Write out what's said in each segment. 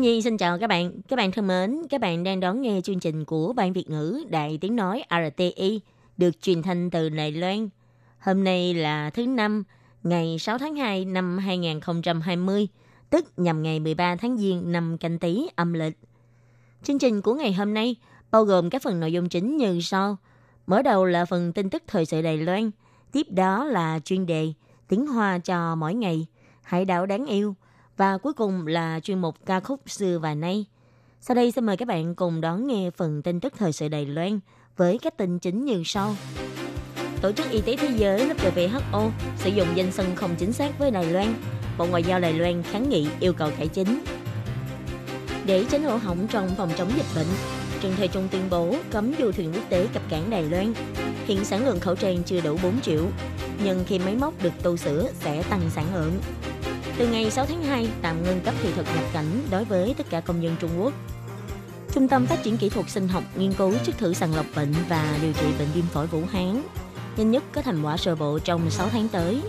Nhi xin chào các bạn. Các bạn thân mến, các bạn đang đón nghe chương trình của Ban Việt ngữ Đài Tiếng Nói RTI được truyền thanh từ Đài Loan. Hôm nay là thứ Năm, ngày 6 tháng 2 năm 2020, tức nhằm ngày 13 tháng Giêng năm canh Tý âm lịch. Chương trình của ngày hôm nay bao gồm các phần nội dung chính như sau. Mở đầu là phần tin tức thời sự Đài Loan, tiếp đó là chuyên đề tiếng Hoa cho mỗi ngày, hải đảo đáng yêu và cuối cùng là chuyên mục ca khúc xưa và nay. Sau đây xin mời các bạn cùng đón nghe phần tin tức thời sự Đài Loan với các tin chính như sau. Tổ chức Y tế Thế giới WHO sử dụng danh xưng không chính xác với Đài Loan. Bộ Ngoại giao Đài Loan kháng nghị yêu cầu cải chính. Để tránh lỗ hỏng trong phòng chống dịch bệnh, Trần Thời Trung tuyên bố cấm du thuyền quốc tế cập cảng Đài Loan. Hiện sản lượng khẩu trang chưa đủ 4 triệu, nhưng khi máy móc được tu sửa sẽ tăng sản lượng. Từ ngày 6 tháng 2, tạm ngưng cấp thị thực nhập cảnh đối với tất cả công dân Trung Quốc. Trung tâm Phát triển Kỹ thuật Sinh học nghiên cứu chức thử sàng lọc bệnh và điều trị bệnh viêm phổi Vũ Hán. Nhanh nhất có thành quả sơ bộ trong 6 tháng tới.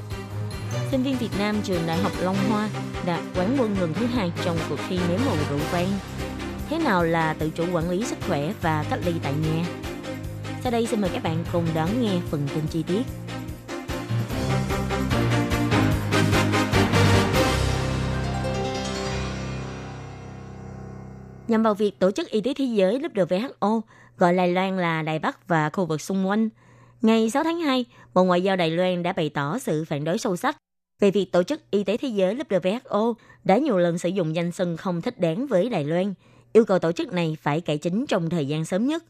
Sinh viên Việt Nam trường Đại học Long Hoa đạt quán quân lần thứ hai trong cuộc thi nếm mùi rượu vang. Thế nào là tự chủ quản lý sức khỏe và cách ly tại nhà? Sau đây xin mời các bạn cùng đón nghe phần tin chi tiết. Nhằm vào việc Tổ chức Y tế Thế giới WHO gọi Đài Loan là Đài Bắc và khu vực xung quanh. Ngày 6 tháng 2, Bộ Ngoại giao Đài Loan đã bày tỏ sự phản đối sâu sắc về việc Tổ chức Y tế Thế giới WHO đã nhiều lần sử dụng danh xưng không thích đáng với Đài Loan, yêu cầu tổ chức này phải cải chính trong thời gian sớm nhất.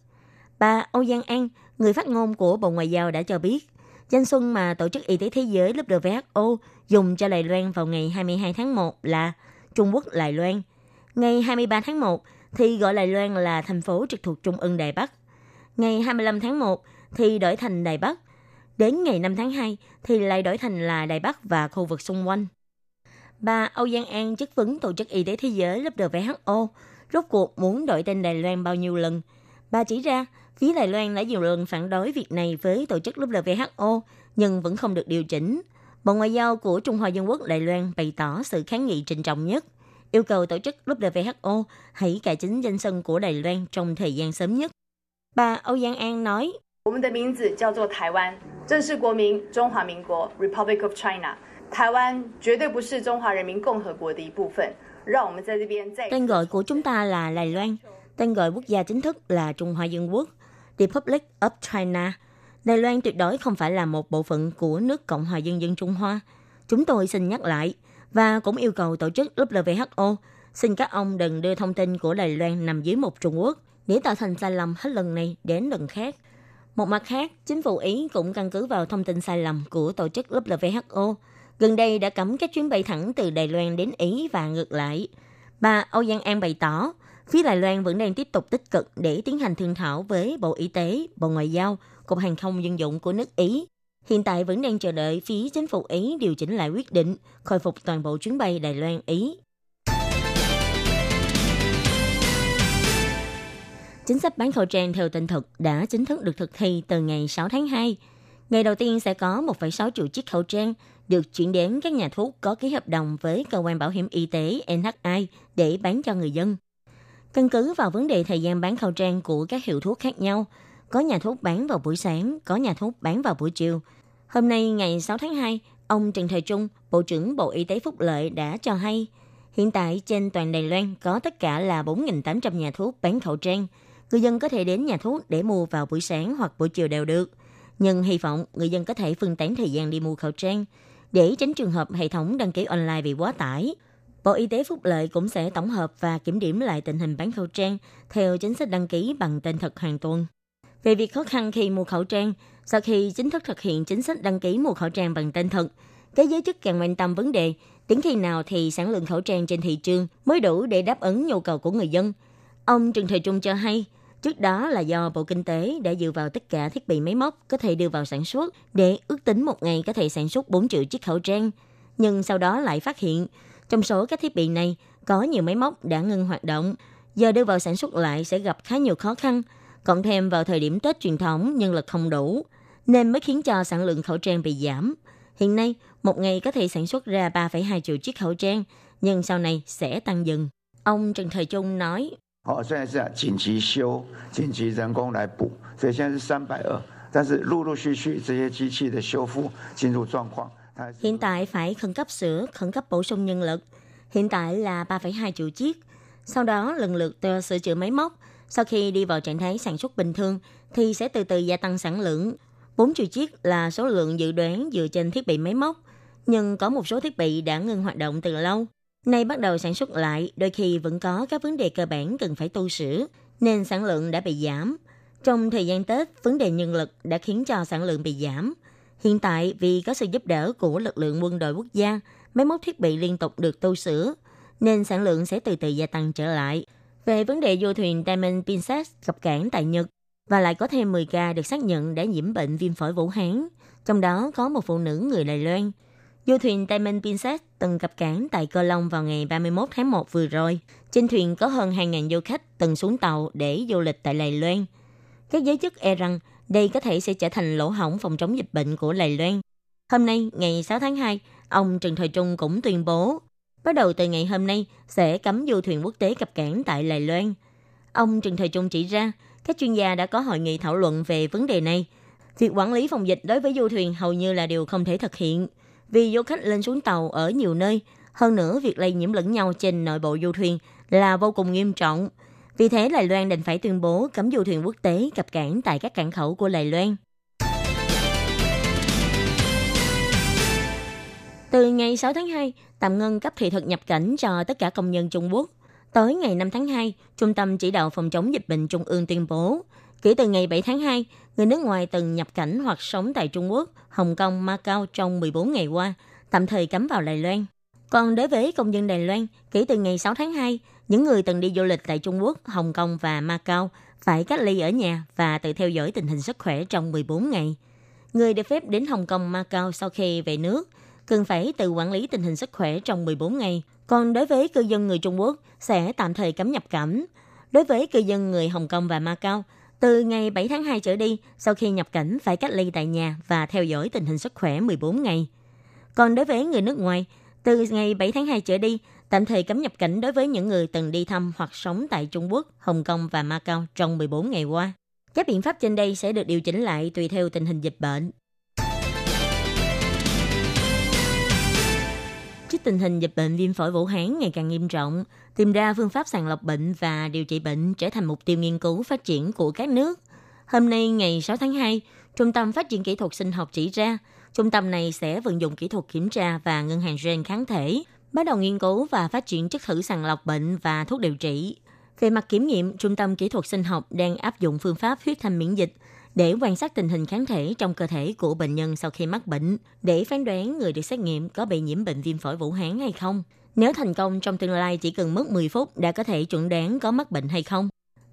Bà Âu Giang An, người phát ngôn của Bộ Ngoại giao đã cho biết, danh xuân mà Tổ chức Y tế Thế giới WHO dùng cho Đài Loan vào ngày 22 tháng 1 là Trung Quốc Đài Loan – Ngày 23 tháng 1 thì gọi Đài Loan là thành phố trực thuộc Trung ương Đài Bắc. Ngày 25 tháng 1 thì đổi thành Đài Bắc. Đến ngày 5 tháng 2 thì lại đổi thành là Đài Bắc và khu vực xung quanh. Bà Âu Giang An chất vấn Tổ chức Y tế Thế giới WHO rốt cuộc muốn đổi tên Đài Loan bao nhiêu lần. Bà chỉ ra, phía Đài Loan đã nhiều lần phản đối việc này với Tổ chức WHO nhưng vẫn không được điều chỉnh. Bộ Ngoại giao của Trung Hoa Dân Quốc Đài Loan bày tỏ sự kháng nghị trịnh trọng nhất – yêu cầu tổ chức WHO hãy cải chính danh sân của Đài Loan trong thời gian sớm nhất. Bà Âu Giang An nói, Tên gọi của chúng ta là Đài Loan, tên gọi quốc gia chính thức là Trung Hoa Dân Quốc, Republic of China. Đài Loan tuyệt đối không phải là một bộ phận của nước Cộng hòa Dân dân Trung Hoa. Chúng tôi xin nhắc lại, và cũng yêu cầu tổ chức WHO xin các ông đừng đưa thông tin của Đài Loan nằm dưới một Trung Quốc để tạo thành sai lầm hết lần này đến lần khác. Một mặt khác, chính phủ Ý cũng căn cứ vào thông tin sai lầm của tổ chức WHO. Gần đây đã cấm các chuyến bay thẳng từ Đài Loan đến Ý và ngược lại. Bà Âu Giang An bày tỏ, phía Đài Loan vẫn đang tiếp tục tích cực để tiến hành thương thảo với Bộ Y tế, Bộ Ngoại giao, Cục Hàng không Dân dụng của nước Ý hiện tại vẫn đang chờ đợi phía chính phủ Ý điều chỉnh lại quyết định khôi phục toàn bộ chuyến bay Đài Loan Ý. Chính sách bán khẩu trang theo tinh thực đã chính thức được thực thi từ ngày 6 tháng 2. Ngày đầu tiên sẽ có 1,6 triệu chiếc khẩu trang được chuyển đến các nhà thuốc có ký hợp đồng với cơ quan bảo hiểm y tế NHI để bán cho người dân. Căn cứ vào vấn đề thời gian bán khẩu trang của các hiệu thuốc khác nhau, có nhà thuốc bán vào buổi sáng, có nhà thuốc bán vào buổi chiều. Hôm nay ngày 6 tháng 2, ông Trần Thời Trung, Bộ trưởng Bộ Y tế Phúc Lợi đã cho hay, hiện tại trên toàn Đài Loan có tất cả là 4.800 nhà thuốc bán khẩu trang. Người dân có thể đến nhà thuốc để mua vào buổi sáng hoặc buổi chiều đều được. Nhưng hy vọng người dân có thể phân tán thời gian đi mua khẩu trang để tránh trường hợp hệ thống đăng ký online bị quá tải. Bộ Y tế Phúc Lợi cũng sẽ tổng hợp và kiểm điểm lại tình hình bán khẩu trang theo chính sách đăng ký bằng tên thật hàng tuần. Về việc khó khăn khi mua khẩu trang, sau khi chính thức thực hiện chính sách đăng ký mua khẩu trang bằng tên thật, các giới chức càng quan tâm vấn đề đến khi nào thì sản lượng khẩu trang trên thị trường mới đủ để đáp ứng nhu cầu của người dân. Ông Trần Thời Trung cho hay, trước đó là do Bộ Kinh tế đã dựa vào tất cả thiết bị máy móc có thể đưa vào sản xuất để ước tính một ngày có thể sản xuất 4 triệu chiếc khẩu trang. Nhưng sau đó lại phát hiện, trong số các thiết bị này có nhiều máy móc đã ngừng hoạt động, giờ đưa vào sản xuất lại sẽ gặp khá nhiều khó khăn, cộng thêm vào thời điểm Tết truyền thống nhân lực không đủ, nên mới khiến cho sản lượng khẩu trang bị giảm. Hiện nay, một ngày có thể sản xuất ra 3,2 triệu chiếc khẩu trang, nhưng sau này sẽ tăng dần. Ông Trần Thời Trung nói, 哦，现在是紧急修、紧急人工来补，所以现在是三百二。但是陆陆续续这些机器的修复进入状况，它还是 hiện tại phải khẩn cấp sửa, khẩn cấp bổ sung nhân lực. Hiện tại là 3,2 triệu chiếc. Sau đó lần lượt ờ, sửa chữa máy móc. Sau khi đi vào trạng thái sản xuất bình thường thì sẽ từ từ gia tăng sản lượng. 4 triệu chiếc là số lượng dự đoán dựa trên thiết bị máy móc. Nhưng có một số thiết bị đã ngừng hoạt động từ lâu. Nay bắt đầu sản xuất lại, đôi khi vẫn có các vấn đề cơ bản cần phải tu sửa, nên sản lượng đã bị giảm. Trong thời gian Tết, vấn đề nhân lực đã khiến cho sản lượng bị giảm. Hiện tại, vì có sự giúp đỡ của lực lượng quân đội quốc gia, máy móc thiết bị liên tục được tu sửa, nên sản lượng sẽ từ từ gia tăng trở lại. Về vấn đề du thuyền Diamond Princess cập cảng tại Nhật, và lại có thêm 10 ca được xác nhận đã nhiễm bệnh viêm phổi Vũ Hán, trong đó có một phụ nữ người Đài Loan. Du thuyền Diamond Princess từng cập cảng tại Cơ Long vào ngày 31 tháng 1 vừa rồi. Trên thuyền có hơn 2.000 du khách từng xuống tàu để du lịch tại Đài Loan. Các giới chức e rằng đây có thể sẽ trở thành lỗ hỏng phòng chống dịch bệnh của Đài Loan. Hôm nay, ngày 6 tháng 2, ông Trần Thời Trung cũng tuyên bố, bắt đầu từ ngày hôm nay sẽ cấm du thuyền quốc tế cập cảng tại Đài Loan. Ông Trần Thời Trung chỉ ra, các chuyên gia đã có hội nghị thảo luận về vấn đề này. Việc quản lý phòng dịch đối với du thuyền hầu như là điều không thể thực hiện, vì du khách lên xuống tàu ở nhiều nơi. Hơn nữa, việc lây nhiễm lẫn nhau trên nội bộ du thuyền là vô cùng nghiêm trọng. Vì thế, Đài Loan định phải tuyên bố cấm du thuyền quốc tế cập cảng tại các cảng khẩu của Đài Loan. Từ ngày 6 tháng 2, tạm ngưng cấp thị thực nhập cảnh cho tất cả công nhân Trung Quốc. Tới ngày 5 tháng 2, Trung tâm Chỉ đạo Phòng chống dịch bệnh Trung ương tuyên bố, kể từ ngày 7 tháng 2, người nước ngoài từng nhập cảnh hoặc sống tại Trung Quốc, Hồng Kông, Macau trong 14 ngày qua, tạm thời cấm vào Đài Loan. Còn đối với công dân Đài Loan, kể từ ngày 6 tháng 2, những người từng đi du lịch tại Trung Quốc, Hồng Kông và Macau phải cách ly ở nhà và tự theo dõi tình hình sức khỏe trong 14 ngày. Người được phép đến Hồng Kông, Macau sau khi về nước cần phải tự quản lý tình hình sức khỏe trong 14 ngày. Còn đối với cư dân người Trung Quốc sẽ tạm thời cấm nhập cảnh. Đối với cư dân người Hồng Kông và Macau, từ ngày 7 tháng 2 trở đi, sau khi nhập cảnh phải cách ly tại nhà và theo dõi tình hình sức khỏe 14 ngày. Còn đối với người nước ngoài, từ ngày 7 tháng 2 trở đi, tạm thời cấm nhập cảnh đối với những người từng đi thăm hoặc sống tại Trung Quốc, Hồng Kông và Macau trong 14 ngày qua. Các biện pháp trên đây sẽ được điều chỉnh lại tùy theo tình hình dịch bệnh. Trước tình hình dịch bệnh viêm phổi Vũ Hán ngày càng nghiêm trọng, tìm ra phương pháp sàng lọc bệnh và điều trị bệnh trở thành mục tiêu nghiên cứu phát triển của các nước. Hôm nay ngày 6 tháng 2, Trung tâm Phát triển Kỹ thuật Sinh học chỉ ra, trung tâm này sẽ vận dụng kỹ thuật kiểm tra và ngân hàng gen kháng thể, bắt đầu nghiên cứu và phát triển chất thử sàng lọc bệnh và thuốc điều trị. Về mặt kiểm nghiệm, Trung tâm Kỹ thuật Sinh học đang áp dụng phương pháp huyết thanh miễn dịch để quan sát tình hình kháng thể trong cơ thể của bệnh nhân sau khi mắc bệnh, để phán đoán người được xét nghiệm có bị nhiễm bệnh viêm phổi Vũ Hán hay không. Nếu thành công trong tương lai chỉ cần mất 10 phút đã có thể chuẩn đoán có mắc bệnh hay không.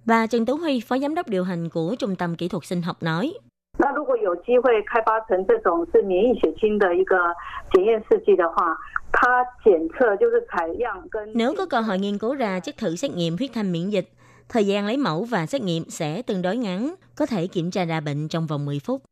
Và Trần Tú Huy, Phó Giám đốc điều hành của Trung tâm Kỹ thuật Sinh học nói, 那如果有机会开发成这种是免疫血清的一个检验试剂的话，它检测就是采样跟 Nếu có cơ hội nghiên cứu ra chất thử xét nghiệm huyết thanh miễn dịch, thời gian lấy mẫu và xét nghiệm sẽ tương đối ngắn, có thể kiểm tra ra bệnh trong vòng 10 phút.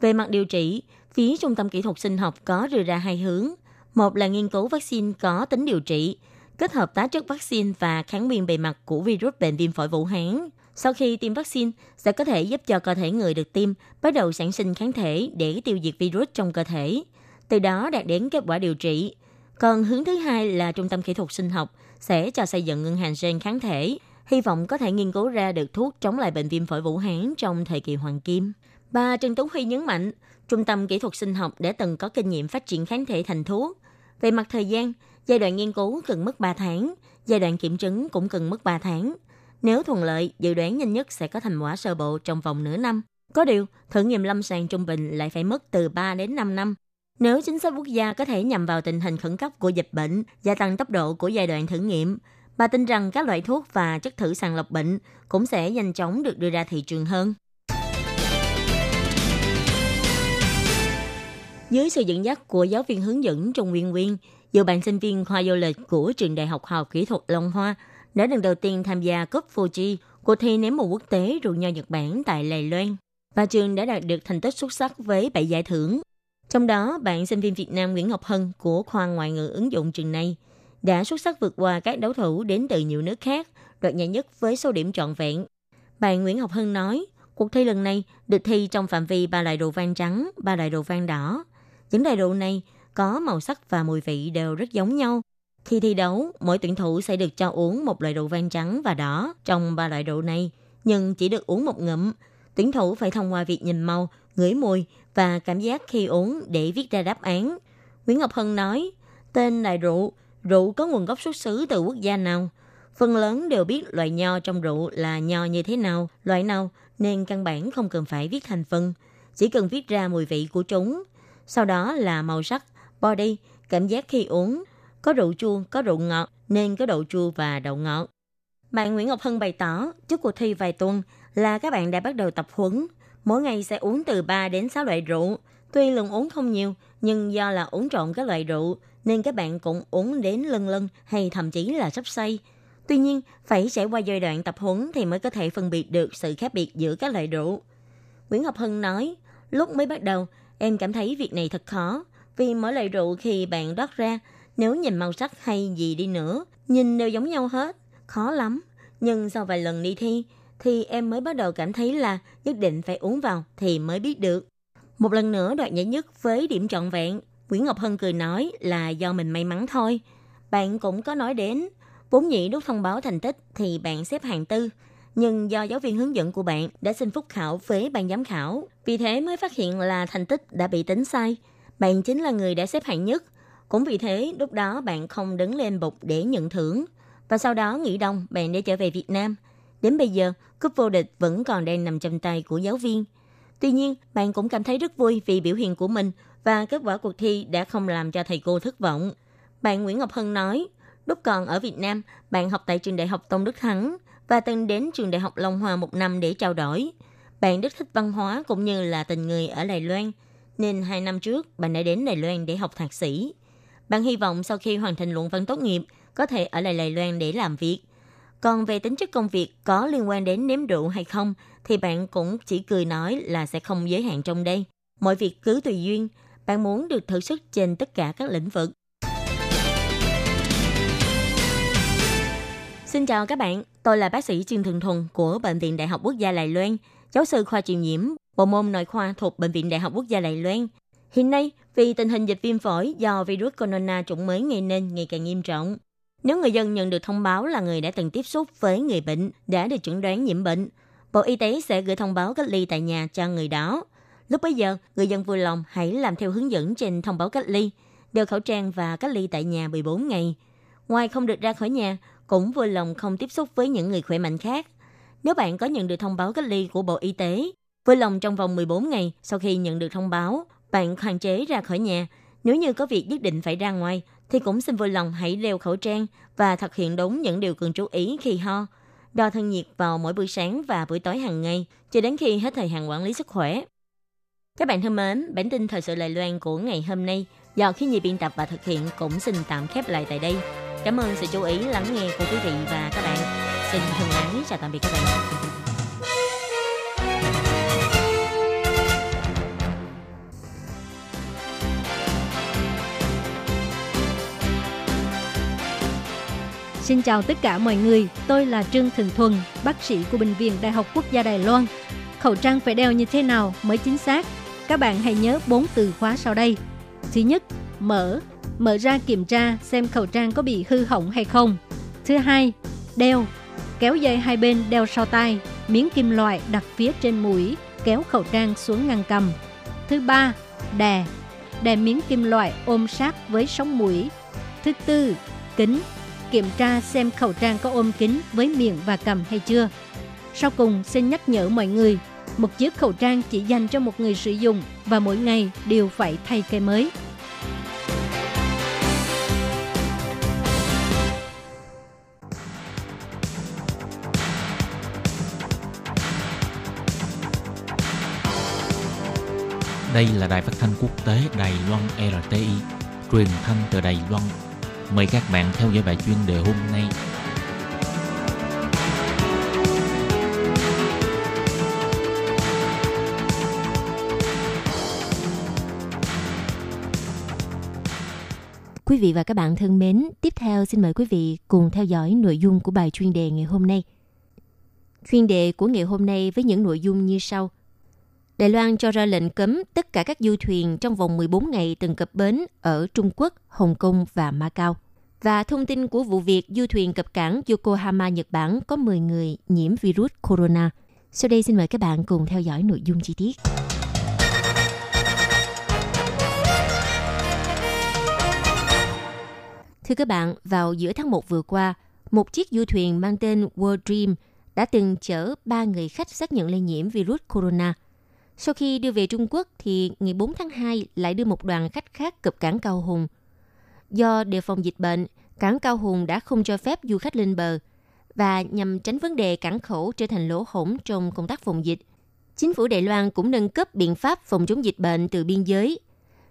Về mặt điều trị, phía Trung tâm Kỹ thuật Sinh học có đưa ra hai hướng. Một là nghiên cứu vaccine có tính điều trị, kết hợp tá chất vaccine và kháng nguyên bề mặt của virus bệnh viêm phổi Vũ Hán. Sau khi tiêm vaccine, sẽ có thể giúp cho cơ thể người được tiêm bắt đầu sản sinh kháng thể để tiêu diệt virus trong cơ thể, từ đó đạt đến kết quả điều trị. Còn hướng thứ hai là Trung tâm Kỹ thuật Sinh học sẽ cho xây dựng ngân hàng gen kháng thể, hy vọng có thể nghiên cứu ra được thuốc chống lại bệnh viêm phổi Vũ Hán trong thời kỳ hoàng kim. Bà Trần Tú Huy nhấn mạnh, Trung tâm Kỹ thuật Sinh học đã từng có kinh nghiệm phát triển kháng thể thành thuốc. Về mặt thời gian, giai đoạn nghiên cứu cần mất 3 tháng, giai đoạn kiểm chứng cũng cần mất 3 tháng. Nếu thuận lợi, dự đoán nhanh nhất sẽ có thành quả sơ bộ trong vòng nửa năm. Có điều, thử nghiệm lâm sàng trung bình lại phải mất từ 3 đến 5 năm. Nếu chính sách quốc gia có thể nhằm vào tình hình khẩn cấp của dịch bệnh, gia tăng tốc độ của giai đoạn thử nghiệm, bà tin rằng các loại thuốc và chất thử sàng lọc bệnh cũng sẽ nhanh chóng được đưa ra thị trường hơn. Dưới sự dẫn dắt của giáo viên hướng dẫn Trung Nguyên Nguyên, nhiều bạn sinh viên khoa du lịch của trường Đại học Khoa học Kỹ thuật Long Hoa đã lần đầu tiên tham gia cúp Fuji, cuộc thi ném mùa quốc tế rượu nho Nhật Bản tại Lài Loan. Và trường đã đạt được thành tích xuất sắc với 7 giải thưởng. Trong đó, bạn sinh viên Việt Nam Nguyễn Ngọc Hân của khoa ngoại ngữ ứng dụng trường này đã xuất sắc vượt qua các đấu thủ đến từ nhiều nước khác, đoạt giải nhất với số điểm trọn vẹn. Bạn Nguyễn Ngọc Hân nói, cuộc thi lần này được thi trong phạm vi ba loại đồ vang trắng, ba loại đồ vang đỏ. Những loại đồ này có màu sắc và mùi vị đều rất giống nhau. Khi thi đấu, mỗi tuyển thủ sẽ được cho uống một loại đồ vang trắng và đỏ trong ba loại đồ này, nhưng chỉ được uống một ngụm. Tuyển thủ phải thông qua việc nhìn màu, ngửi mùi và cảm giác khi uống để viết ra đáp án. Nguyễn Ngọc Hân nói, tên loại rượu, rượu có nguồn gốc xuất xứ từ quốc gia nào. Phần lớn đều biết loại nho trong rượu là nho như thế nào, loại nào, nên căn bản không cần phải viết thành phần. Chỉ cần viết ra mùi vị của chúng. Sau đó là màu sắc, body, cảm giác khi uống. Có rượu chua, có rượu ngọt, nên có độ chua và đậu ngọt. Bạn Nguyễn Ngọc Hân bày tỏ, trước cuộc thi vài tuần là các bạn đã bắt đầu tập huấn. Mỗi ngày sẽ uống từ 3 đến 6 loại rượu. Tuy lượng uống không nhiều, nhưng do là uống trộn các loại rượu, nên các bạn cũng uống đến lân lân hay thậm chí là sắp say. Tuy nhiên, phải trải qua giai đoạn tập huấn thì mới có thể phân biệt được sự khác biệt giữa các loại rượu. Nguyễn Ngọc Hân nói, lúc mới bắt đầu, em cảm thấy việc này thật khó. Vì mỗi loại rượu khi bạn rót ra, nếu nhìn màu sắc hay gì đi nữa, nhìn đều giống nhau hết, khó lắm. Nhưng sau vài lần đi thi, thì em mới bắt đầu cảm thấy là nhất định phải uống vào thì mới biết được. Một lần nữa đoạt giải nhất với điểm trọn vẹn, Nguyễn Ngọc Hân cười nói là do mình may mắn thôi. Bạn cũng có nói đến, vốn nhị lúc thông báo thành tích thì bạn xếp hạng tư, nhưng do giáo viên hướng dẫn của bạn đã xin phúc khảo với ban giám khảo, vì thế mới phát hiện là thành tích đã bị tính sai. Bạn chính là người đã xếp hạng nhất. Cũng vì thế, lúc đó bạn không đứng lên bục để nhận thưởng. Và sau đó nghỉ đông, bạn đã trở về Việt Nam. Đến bây giờ, cúp vô địch vẫn còn đang nằm trong tay của giáo viên. Tuy nhiên, bạn cũng cảm thấy rất vui vì biểu hiện của mình và kết quả cuộc thi đã không làm cho thầy cô thất vọng. Bạn Nguyễn Ngọc Hân nói, lúc còn ở Việt Nam, bạn học tại trường đại học Tôn Đức Thắng và từng đến trường đại học Long Hòa một năm để trao đổi. Bạn rất thích văn hóa cũng như là tình người ở Đài Loan, nên hai năm trước bạn đã đến Đài Loan để học thạc sĩ. Bạn hy vọng sau khi hoàn thành luận văn tốt nghiệp có thể ở lại Đài Loan để làm việc. Còn về tính chất công việc có liên quan đến nếm rượu hay không thì bạn cũng chỉ cười nói là sẽ không giới hạn trong đây. Mọi việc cứ tùy duyên, bạn muốn được thử sức trên tất cả các lĩnh vực. Xin chào các bạn, tôi là bác sĩ Trương Thường Thuần của Bệnh viện Đại học Quốc gia Đài Loan, giáo sư khoa truyền nhiễm, bộ môn nội khoa thuộc Bệnh viện Đại học Quốc gia Đài Loan. Hiện nay, vì tình hình dịch viêm phổi do virus corona chủng mới gây nên ngày càng nghiêm trọng, nếu người dân nhận được thông báo là người đã từng tiếp xúc với người bệnh đã được chẩn đoán nhiễm bệnh, Bộ Y tế sẽ gửi thông báo cách ly tại nhà cho người đó. Lúc bấy giờ, người dân vui lòng hãy làm theo hướng dẫn trên thông báo cách ly, đeo khẩu trang và cách ly tại nhà 14 ngày. Ngoài không được ra khỏi nhà, cũng vui lòng không tiếp xúc với những người khỏe mạnh khác. Nếu bạn có nhận được thông báo cách ly của Bộ Y tế, vui lòng trong vòng 14 ngày sau khi nhận được thông báo, bạn hạn chế ra khỏi nhà. Nếu như có việc nhất định phải ra ngoài, thì cũng xin vui lòng hãy đeo khẩu trang và thực hiện đúng những điều cần chú ý khi ho. Đo thân nhiệt vào mỗi buổi sáng và buổi tối hàng ngày, cho đến khi hết thời hạn quản lý sức khỏe. Các bạn thân mến, bản tin thời sự Lài Loan của ngày hôm nay do khi nhị biên tập và thực hiện cũng xin tạm khép lại tại đây. Cảm ơn sự chú ý lắng nghe của quý vị và các bạn. Xin thân ái chào tạm biệt các bạn. Xin chào tất cả mọi người, tôi là Trương Thường Thuần, bác sĩ của Bệnh viện Đại học Quốc gia Đài Loan. Khẩu trang phải đeo như thế nào mới chính xác? Các bạn hãy nhớ bốn từ khóa sau đây. Thứ nhất, mở, mở ra kiểm tra xem khẩu trang có bị hư hỏng hay không. Thứ hai, đeo, kéo dây hai bên đeo sau tai, miếng kim loại đặt phía trên mũi, kéo khẩu trang xuống ngăn cầm. Thứ ba, đè, đè miếng kim loại ôm sát với sống mũi. Thứ tư, kính, kiểm tra xem khẩu trang có ôm kính với miệng và cầm hay chưa. Sau cùng, xin nhắc nhở mọi người, một chiếc khẩu trang chỉ dành cho một người sử dụng và mỗi ngày đều phải thay cây mới. Đây là đài phát thanh quốc tế Đài Loan RTI, truyền thanh từ Đài Loan. Mời các bạn theo dõi bài chuyên đề hôm nay Quý vị và các bạn thân mến, tiếp theo xin mời quý vị cùng theo dõi nội dung của bài chuyên đề ngày hôm nay. Chuyên đề của ngày hôm nay với những nội dung như sau. Đài Loan cho ra lệnh cấm tất cả các du thuyền trong vòng 14 ngày từng cập bến ở Trung Quốc, Hồng Kông và Macau. Và thông tin của vụ việc du thuyền cập cảng Yokohama, Nhật Bản có 10 người nhiễm virus corona. Sau đây xin mời các bạn cùng theo dõi nội dung chi tiết. Thưa các bạn, vào giữa tháng 1 vừa qua, một chiếc du thuyền mang tên World Dream đã từng chở ba người khách xác nhận lây nhiễm virus corona. Sau khi đưa về Trung Quốc thì ngày 4 tháng 2 lại đưa một đoàn khách khác cập cảng Cao Hùng. Do đề phòng dịch bệnh, cảng Cao Hùng đã không cho phép du khách lên bờ và nhằm tránh vấn đề cảng khẩu trở thành lỗ hổng trong công tác phòng dịch. Chính phủ Đài Loan cũng nâng cấp biện pháp phòng chống dịch bệnh từ biên giới.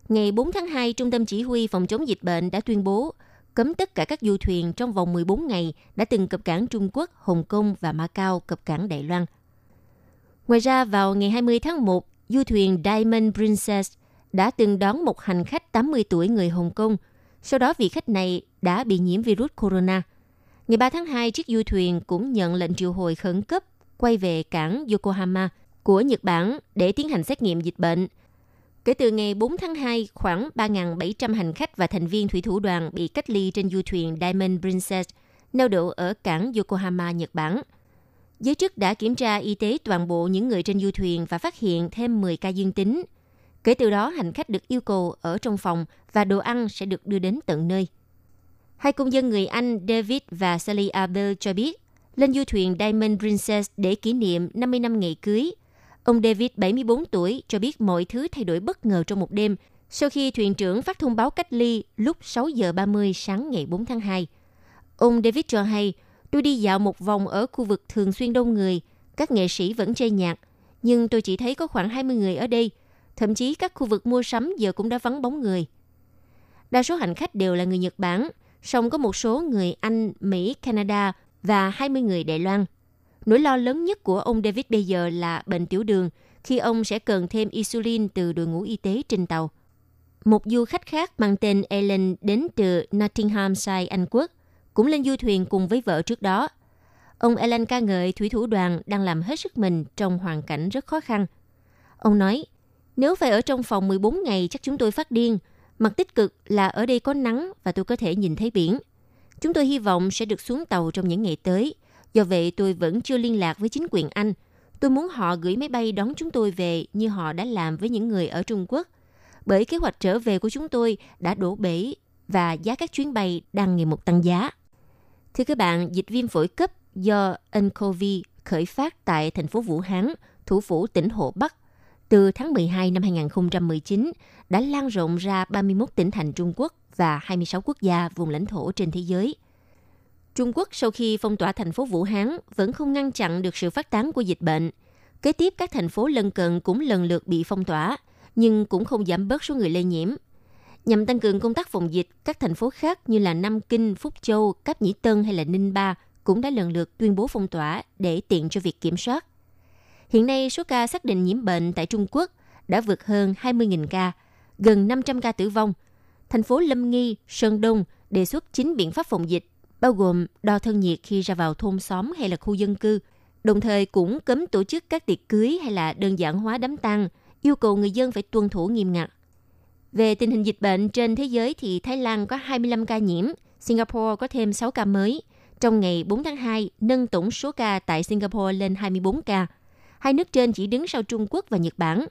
Ngày 4 tháng 2, Trung tâm Chỉ huy Phòng chống dịch bệnh đã tuyên bố cấm tất cả các du thuyền trong vòng 14 ngày đã từng cập cảng Trung Quốc, Hồng Kông và Macau cập cảng Đài Loan. Ngoài ra, vào ngày 20 tháng 1, du thuyền Diamond Princess đã từng đón một hành khách 80 tuổi người Hồng Kông. Sau đó vị khách này đã bị nhiễm virus corona. Ngày 3 tháng 2, chiếc du thuyền cũng nhận lệnh triệu hồi khẩn cấp quay về cảng Yokohama của Nhật Bản để tiến hành xét nghiệm dịch bệnh – Kể từ ngày 4 tháng 2, khoảng 3.700 hành khách và thành viên thủy thủ đoàn bị cách ly trên du thuyền Diamond Princess neo đậu ở cảng Yokohama, Nhật Bản. Giới chức đã kiểm tra y tế toàn bộ những người trên du thuyền và phát hiện thêm 10 ca dương tính. Kể từ đó, hành khách được yêu cầu ở trong phòng và đồ ăn sẽ được đưa đến tận nơi. Hai công dân người Anh David và Sally Abel cho biết, lên du thuyền Diamond Princess để kỷ niệm 50 năm ngày cưới Ông David, 74 tuổi, cho biết mọi thứ thay đổi bất ngờ trong một đêm sau khi thuyền trưởng phát thông báo cách ly lúc 6 giờ 30 sáng ngày 4 tháng 2. Ông David cho hay, tôi đi dạo một vòng ở khu vực thường xuyên đông người, các nghệ sĩ vẫn chơi nhạc, nhưng tôi chỉ thấy có khoảng 20 người ở đây. Thậm chí các khu vực mua sắm giờ cũng đã vắng bóng người. Đa số hành khách đều là người Nhật Bản, song có một số người Anh, Mỹ, Canada và 20 người Đài Loan Nỗi lo lớn nhất của ông David bây giờ là bệnh tiểu đường, khi ông sẽ cần thêm insulin từ đội ngũ y tế trên tàu. Một du khách khác mang tên Ellen đến từ Nottinghamshire, Anh Quốc, cũng lên du thuyền cùng với vợ trước đó. Ông Ellen ca ngợi thủy thủ đoàn đang làm hết sức mình trong hoàn cảnh rất khó khăn. Ông nói, nếu phải ở trong phòng 14 ngày chắc chúng tôi phát điên. Mặt tích cực là ở đây có nắng và tôi có thể nhìn thấy biển. Chúng tôi hy vọng sẽ được xuống tàu trong những ngày tới – Do vậy tôi vẫn chưa liên lạc với chính quyền Anh. Tôi muốn họ gửi máy bay đón chúng tôi về như họ đã làm với những người ở Trung Quốc. Bởi kế hoạch trở về của chúng tôi đã đổ bể và giá các chuyến bay đang ngày một tăng giá. Thưa các bạn, dịch viêm phổi cấp do nCoV khởi phát tại thành phố Vũ Hán, thủ phủ tỉnh Hồ Bắc, từ tháng 12 năm 2019 đã lan rộng ra 31 tỉnh thành Trung Quốc và 26 quốc gia vùng lãnh thổ trên thế giới – Trung Quốc sau khi phong tỏa thành phố Vũ Hán vẫn không ngăn chặn được sự phát tán của dịch bệnh. Kế tiếp các thành phố lân cận cũng lần lượt bị phong tỏa, nhưng cũng không giảm bớt số người lây nhiễm. Nhằm tăng cường công tác phòng dịch, các thành phố khác như là Nam Kinh, Phúc Châu, Cáp Nhĩ Tân hay là Ninh Ba cũng đã lần lượt tuyên bố phong tỏa để tiện cho việc kiểm soát. Hiện nay, số ca xác định nhiễm bệnh tại Trung Quốc đã vượt hơn 20.000 ca, gần 500 ca tử vong. Thành phố Lâm Nghi, Sơn Đông đề xuất 9 biện pháp phòng dịch bao gồm đo thân nhiệt khi ra vào thôn xóm hay là khu dân cư, đồng thời cũng cấm tổ chức các tiệc cưới hay là đơn giản hóa đám tang, yêu cầu người dân phải tuân thủ nghiêm ngặt. Về tình hình dịch bệnh trên thế giới thì Thái Lan có 25 ca nhiễm, Singapore có thêm 6 ca mới. Trong ngày 4 tháng 2, nâng tổng số ca tại Singapore lên 24 ca. Hai nước trên chỉ đứng sau Trung Quốc và Nhật Bản.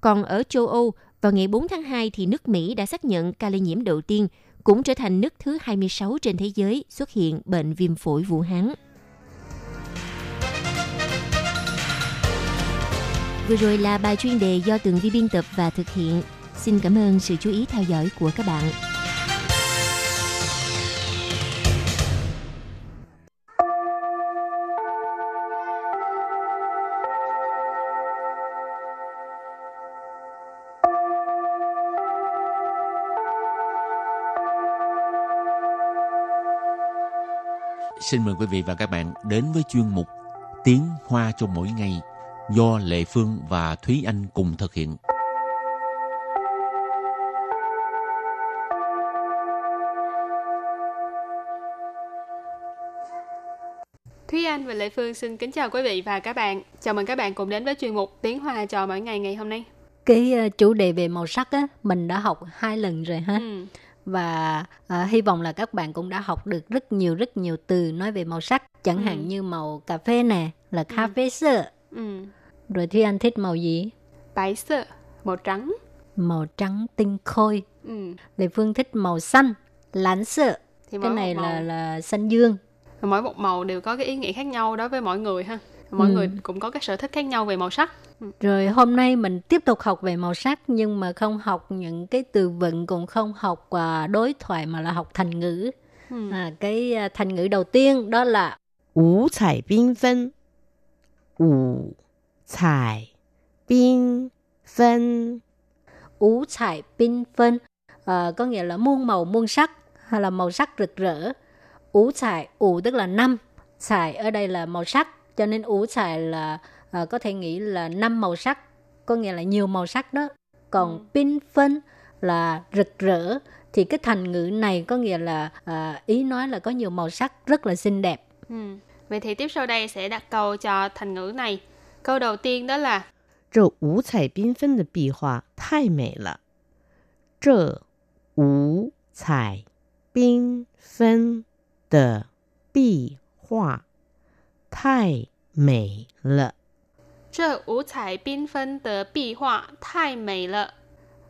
Còn ở châu Âu, vào ngày 4 tháng 2 thì nước Mỹ đã xác nhận ca lây nhiễm đầu tiên cũng trở thành nước thứ 26 trên thế giới xuất hiện bệnh viêm phổi Vũ Hán. Vừa rồi là bài chuyên đề do Tường Vi biên tập và thực hiện. Xin cảm ơn sự chú ý theo dõi của các bạn. Xin mời quý vị và các bạn đến với chuyên mục Tiếng Hoa cho mỗi ngày do Lệ Phương và Thúy Anh cùng thực hiện. Thúy Anh và Lệ Phương xin kính chào quý vị và các bạn. Chào mừng các bạn cùng đến với chuyên mục Tiếng Hoa cho mỗi ngày ngày hôm nay. Cái uh, chủ đề về màu sắc á, mình đã học hai lần rồi ha. Ừ. Và uh, hy vọng là các bạn cũng đã học được rất nhiều rất nhiều từ nói về màu sắc. Chẳng Ừ. hạn như màu cà phê nè, là cà phê sơ. Ừ. Rồi Thúy Anh thích màu gì? Bái sợ, màu trắng. Màu trắng tinh khôi. Ừ. Lệ Phương thích màu xanh, lán. Thì Cái này một là màu, là xanh dương. mỗi một màu đều có cái ý nghĩa khác nhau đối với mỗi người ha. Mỗi Ừ. người cũng có các sở thích khác nhau về màu sắc rồi hôm nay mình tiếp tục học về màu sắc nhưng mà không học những cái từ vựng cũng không học à, đối thoại mà là học thành ngữ. Ừ. À, cái à, thành ngữ đầu tiên đó là ngũ thải binh phân ngũ thải binh phân ngũ thải binh phân à, có nghĩa là muôn màu muôn sắc hay là màu sắc rực rỡ. Ngũ thải ngũ tức là năm. Thải ở đây là màu sắc cho nên ngũ thải là à, có thể nghĩ là năm màu sắc có nghĩa là nhiều màu sắc đó. Còn pin phân là rực rỡ thì cái thành ngữ này có nghĩa là à, ý nói là có nhiều màu sắc rất là xinh đẹp. Ừ. Vậy thì tiếp sau đây sẽ đặt câu cho thành ngữ này. Câu đầu tiên đó là 这五彩缤纷的壁画太美了。这五彩缤纷的壁画太美了。 Trơ ủ彩缤phân tờ bi họa thai mày lợ.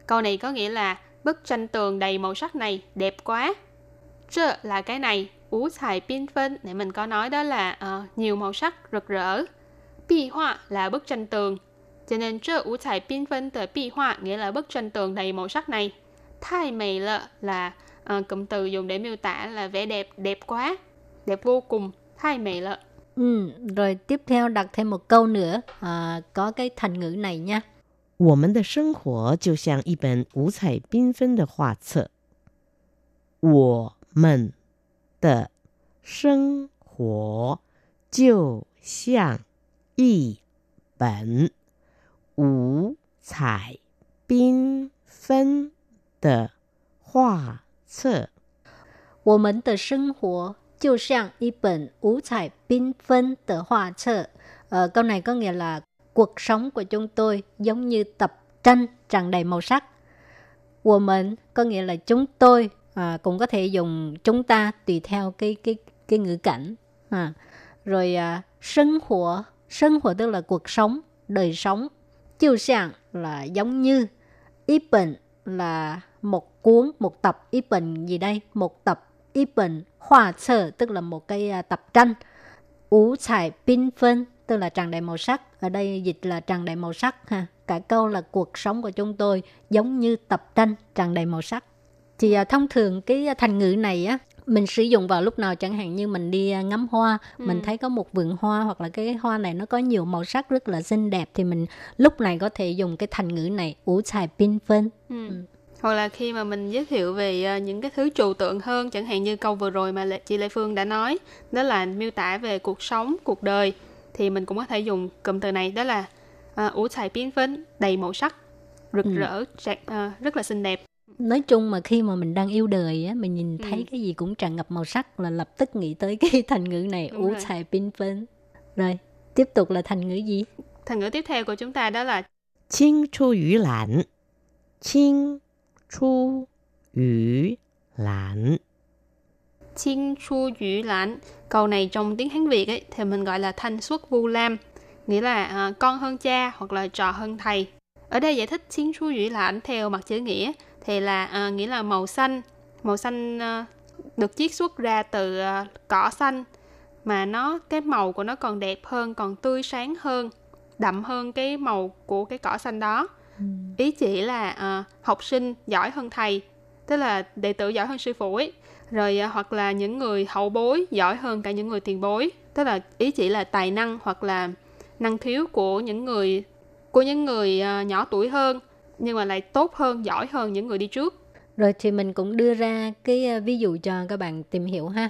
Câu này có nghĩa là bức tranh tường đầy màu sắc này đẹp quá. Trơ là cái này, ủ彩缤phân để mình có nói đó là ờ, nhiều màu sắc rực rỡ. Bi họa là bức tranh tường. Cho nên trơ ủ彩缤phân tờ bi họa nghĩa là bức tranh tường đầy màu sắc này. Thai mày lợ là ờ, cụm từ dùng để miêu tả là vẻ đẹp, đẹp quá, đẹp vô cùng. Thai mày lợ. Ừ, rồi tiếp theo đặt thêm một câu nữa à, có cái thành ngữ này nha. 我们的生活就像一本五彩缤纷的画册。我们的生活就像一本五彩缤纷的画册。我们的生活 就像一本五彩缤纷的画册. Ờ, câu này có nghĩa là cuộc sống của chúng tôi giống như tập tranh tràn đầy màu sắc. 我们 có nghĩa là chúng tôi à, cũng có thể dùng chúng ta tùy theo cái cái cái ngữ cảnh. À. Rồi à, sinh hoạt, sinh hoạt tức là cuộc sống, đời sống. Chiêu sàng là giống như. Ý bệnh là một cuốn, một tập. Ý bệnh gì đây? Một tập ý bệnh hoa sơ tức là một cái à, tập tranh. Ú彩缤纷 tức là tràn đầy màu sắc. Ở đây dịch là tràn đầy màu sắc ha. Cả câu là cuộc sống của chúng tôi giống như tập tranh tràn đầy màu sắc. Thì à, thông thường cái thành ngữ này á mình sử dụng vào lúc nào chẳng hạn như mình đi à, ngắm hoa, Ừ. mình thấy có một vườn hoa hoặc là cái hoa này nó có nhiều màu sắc rất là xinh đẹp thì mình lúc này có thể dùng cái thành ngữ này ủ xài pin phân. Ừ. hoặc là khi mà mình giới thiệu về ờ, những cái thứ trừu tượng hơn chẳng hạn như câu vừa rồi mà chị Lê phương đã nói đó là miêu tả về cuộc sống cuộc đời thì mình cũng có thể dùng cụm từ này đó là ờ, ủ uh, thải biến phến đầy màu sắc rực ừ. rỡ trạc, uh, ờ, rất là xinh đẹp. Nói chung mà khi mà mình đang yêu đời á mình nhìn ừ. thấy ừ. cái gì cũng tràn ngập màu sắc là lập tức nghĩ tới cái thành ngữ này ủ thải biến phến. Rồi tiếp tục là thành ngữ gì? Thành ngữ tiếp theo của chúng ta đó là chinh chu yu lãn chinh 出鱼 lãn. Chiên Chu dữ lãn. Câu này trong tiếng Hán Việt ấy, thì mình gọi là thanh xuất vu lam Nghĩa là à, con hơn cha hoặc là trò hơn thầy. Ở đây giải thích chiên Chu dữ lãn theo mặt chữ nghĩa Thì là à, nghĩa là màu xanh. Màu xanh à, được chiết xuất ra từ à, cỏ xanh Mà nó cái màu của nó còn đẹp hơn, còn tươi sáng hơn Đậm hơn cái màu của cái cỏ xanh đó. Ý chỉ là à, học sinh giỏi hơn thầy, tức là đệ tử giỏi hơn sư phụ ấy rồi à, hoặc là những người hậu bối giỏi hơn cả những người tiền bối tức là ý chỉ là tài năng hoặc là năng khiếu của những người của những người à, nhỏ tuổi hơn nhưng mà lại tốt hơn giỏi hơn những người đi trước Rồi thì mình cũng đưa ra cái ờ, ví dụ cho các bạn tìm hiểu ha.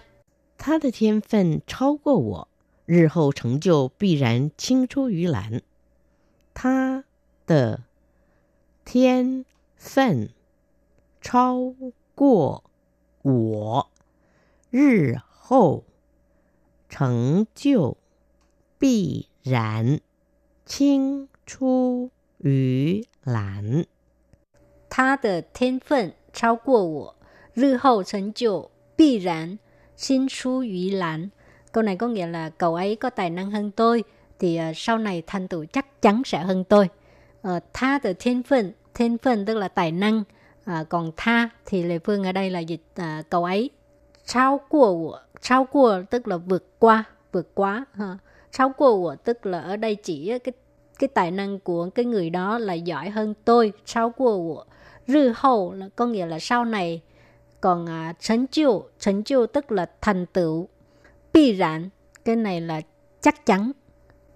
他的天分超过我，日后成就必然青出于蓝。他的 天分超过我，日后成就必然青出于蓝。他的天分超过我，日后成就必然sinh出于蓝. Câu này có nghĩa là cậu ấy có tài năng hơn tôi, thì uh, sau này thành tựu chắc chắn sẽ hơn tôi. Uh, tha từ thiên phân, thiên phân tức là tài năng, à, còn tha thì lệ Phương ở đây là dịch à, cậu ấy. Trao của trao của tức là vượt qua, vượt quá. Ha. Trao của tức là ở đây chỉ cái cái tài năng của cái người đó là giỏi hơn tôi. Trao của rư hậu là có nghĩa là sau này còn à, thành tựu thành tựu tức là thành tựu 必然 cái này là chắc chắn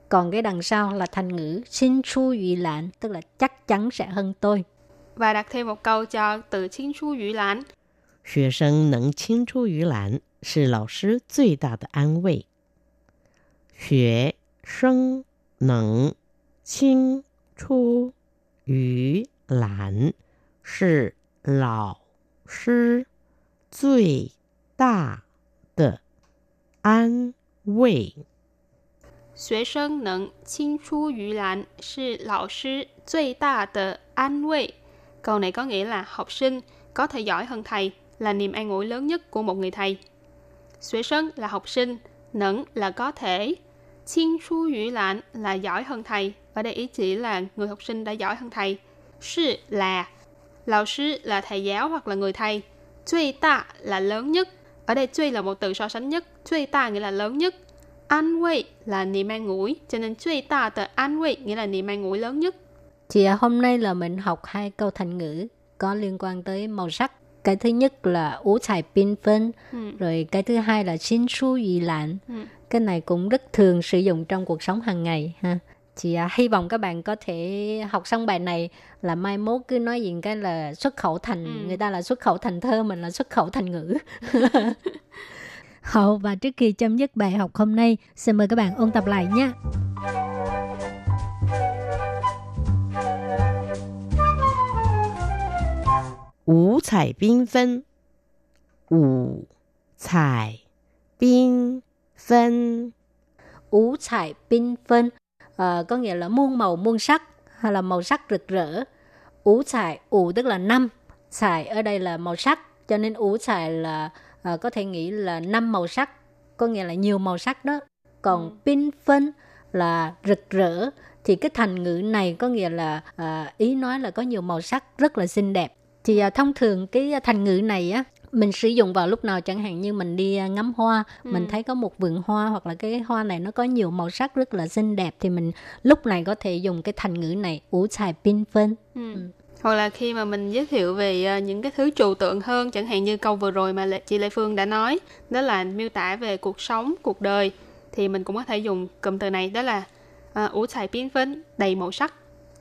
còn cái đằng sau là thành ngữ xin chu yu lãn tức là chắc chắn sẽ hơn tôi Và đặt thêm một câu cho từ 青出于蓝。学生能青出于蓝是老师最大的安慰。学生能青出于蓝是老师最大的安慰。 学生能青出于蓝是老师最大的安慰. Câu này có nghĩa là học sinh có thể giỏi hơn thầy là niềm an ủi lớn nhất của một người thầy. Xuế sân là học sinh, nẫn là có thể, chiên chu yu lạn là giỏi hơn thầy. Ở đây ý chỉ là người học sinh đã giỏi hơn thầy. Sư là, lão sư là thầy giáo hoặc là người thầy. Truy ta là lớn nhất. Ở đây truy là một từ so sánh nhất. Truy ta nghĩa là lớn nhất. an 慰 là niềm an ủi, cho nên truy ta tờ an 慰 nghĩa là niềm an ủi lớn nhất. Chị à, hôm nay là mình học hai câu thành ngữ có liên quan tới màu sắc. Cái thứ nhất là ngũ thải pin phân, ừ. rồi cái thứ hai là xin su dị lạnh. Ừ. Cái này cũng rất thường sử dụng trong cuộc sống hàng ngày ha. Chị à, hy vọng các bạn có thể học xong bài này là mai mốt cứ nói gì cái là xuất khẩu thành, ừ. người ta là xuất khẩu thành thơ, mình là xuất khẩu thành ngữ. Hậu và trước khi chấm dứt bài học hôm nay, xin mời các bạn ôn tập lại nhé. Ngũ thải binh phân Ngũ thải binh phân Ngũ thải binh ờ, phân à, có nghĩa là muôn màu muôn sắc hay là màu sắc rực rỡ. Ngũ thải, ngũ tức là năm, thải ở đây là màu sắc cho nên ngũ thải là ờ, có thể nghĩ là năm màu sắc có nghĩa là nhiều màu sắc đó. Còn pin phân là rực rỡ thì cái thành ngữ này có nghĩa là ờ, ý nói là có nhiều màu sắc rất là xinh đẹp. Thì ờ, thông thường cái thành ngữ này á mình sử dụng vào lúc nào chẳng hạn như mình đi à, ngắm hoa mình thấy có một vườn hoa hoặc là cái hoa này nó có nhiều màu sắc rất là xinh đẹp thì mình lúc này có thể dùng cái thành ngữ này ủ xài pin phân Ừ hoặc là khi mà mình giới thiệu về ờ, những cái thứ trừu tượng hơn chẳng hạn như câu vừa rồi mà chị Lê Phương đã nói đó là miêu tả về cuộc sống cuộc đời thì mình cũng có thể dùng cụm từ này đó là ờ, ủ xài biến phến đầy màu sắc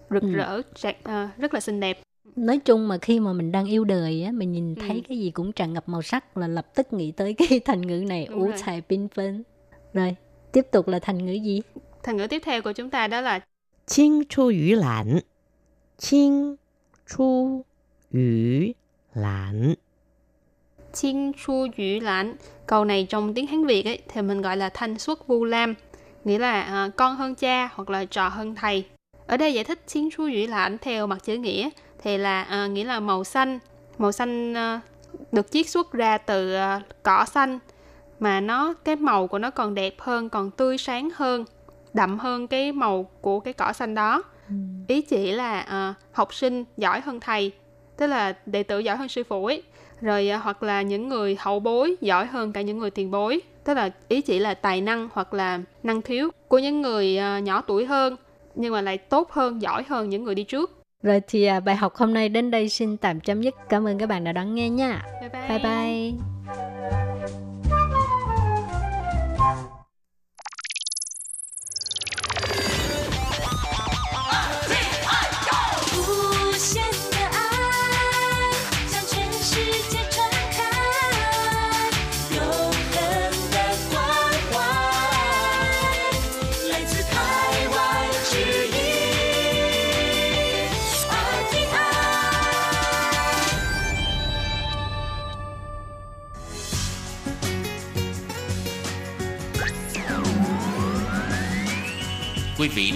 rực ừ. rỡ rạc, ờ, rất là xinh đẹp. Nói chung mà khi mà mình đang yêu đời á mình nhìn thấy ừ. cái gì cũng tràn ngập màu sắc là lập tức nghĩ tới cái thành ngữ này ủ xài biến phến. Rồi tiếp tục là thành ngữ gì? Thành ngữ tiếp theo của chúng ta đó là chinh chu yu lãn chinh chu yu lãn. Chiên chu yu lãn. Câu này trong tiếng Hán Việt ấy, thì mình gọi là thanh xuất vu lam. Nghĩa là uh, con hơn cha hoặc là trò hơn thầy. Ở đây giải thích chiên chu yu lãn theo mặt chữ nghĩa thì là uh, nghĩa là màu xanh. Màu xanh uh, được chiết xuất ra từ uh, cỏ xanh mà nó cái màu của nó còn đẹp hơn, còn tươi sáng hơn, đậm hơn cái màu của cái cỏ xanh đó. Ý chỉ là à, học sinh giỏi hơn thầy, tức là đệ tử giỏi hơn sư phụ ấy. Rồi à, hoặc là những người hậu bối giỏi hơn cả những người tiền bối. Tức là ý chỉ là tài năng hoặc là năng khiếu của những người à, nhỏ tuổi hơn nhưng mà lại tốt hơn giỏi hơn những người đi trước. Rồi thì à, bài học hôm nay đến đây xin tạm chấm dứt. Cảm ơn các bạn đã đón nghe nha. Bye bye, bye bye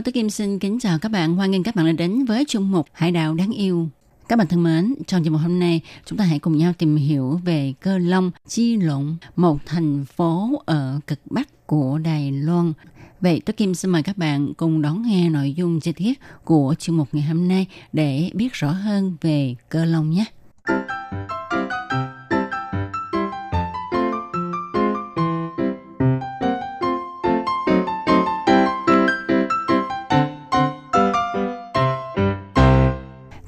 Hello, Kim xin kính chào các bạn. Hoan nghênh các bạn đã đến với chung mục Hải đảo đáng yêu. Các bạn thân mến, trong chương mục hôm nay, chúng ta hãy cùng nhau tìm hiểu về Cơ Long, Chi Lộn, một thành phố ở cực Bắc của Đài Loan. Vậy tôi Kim xin mời các bạn cùng đón nghe nội dung chi tiết của chương mục ngày hôm nay để biết rõ hơn về Cơ Long nhé.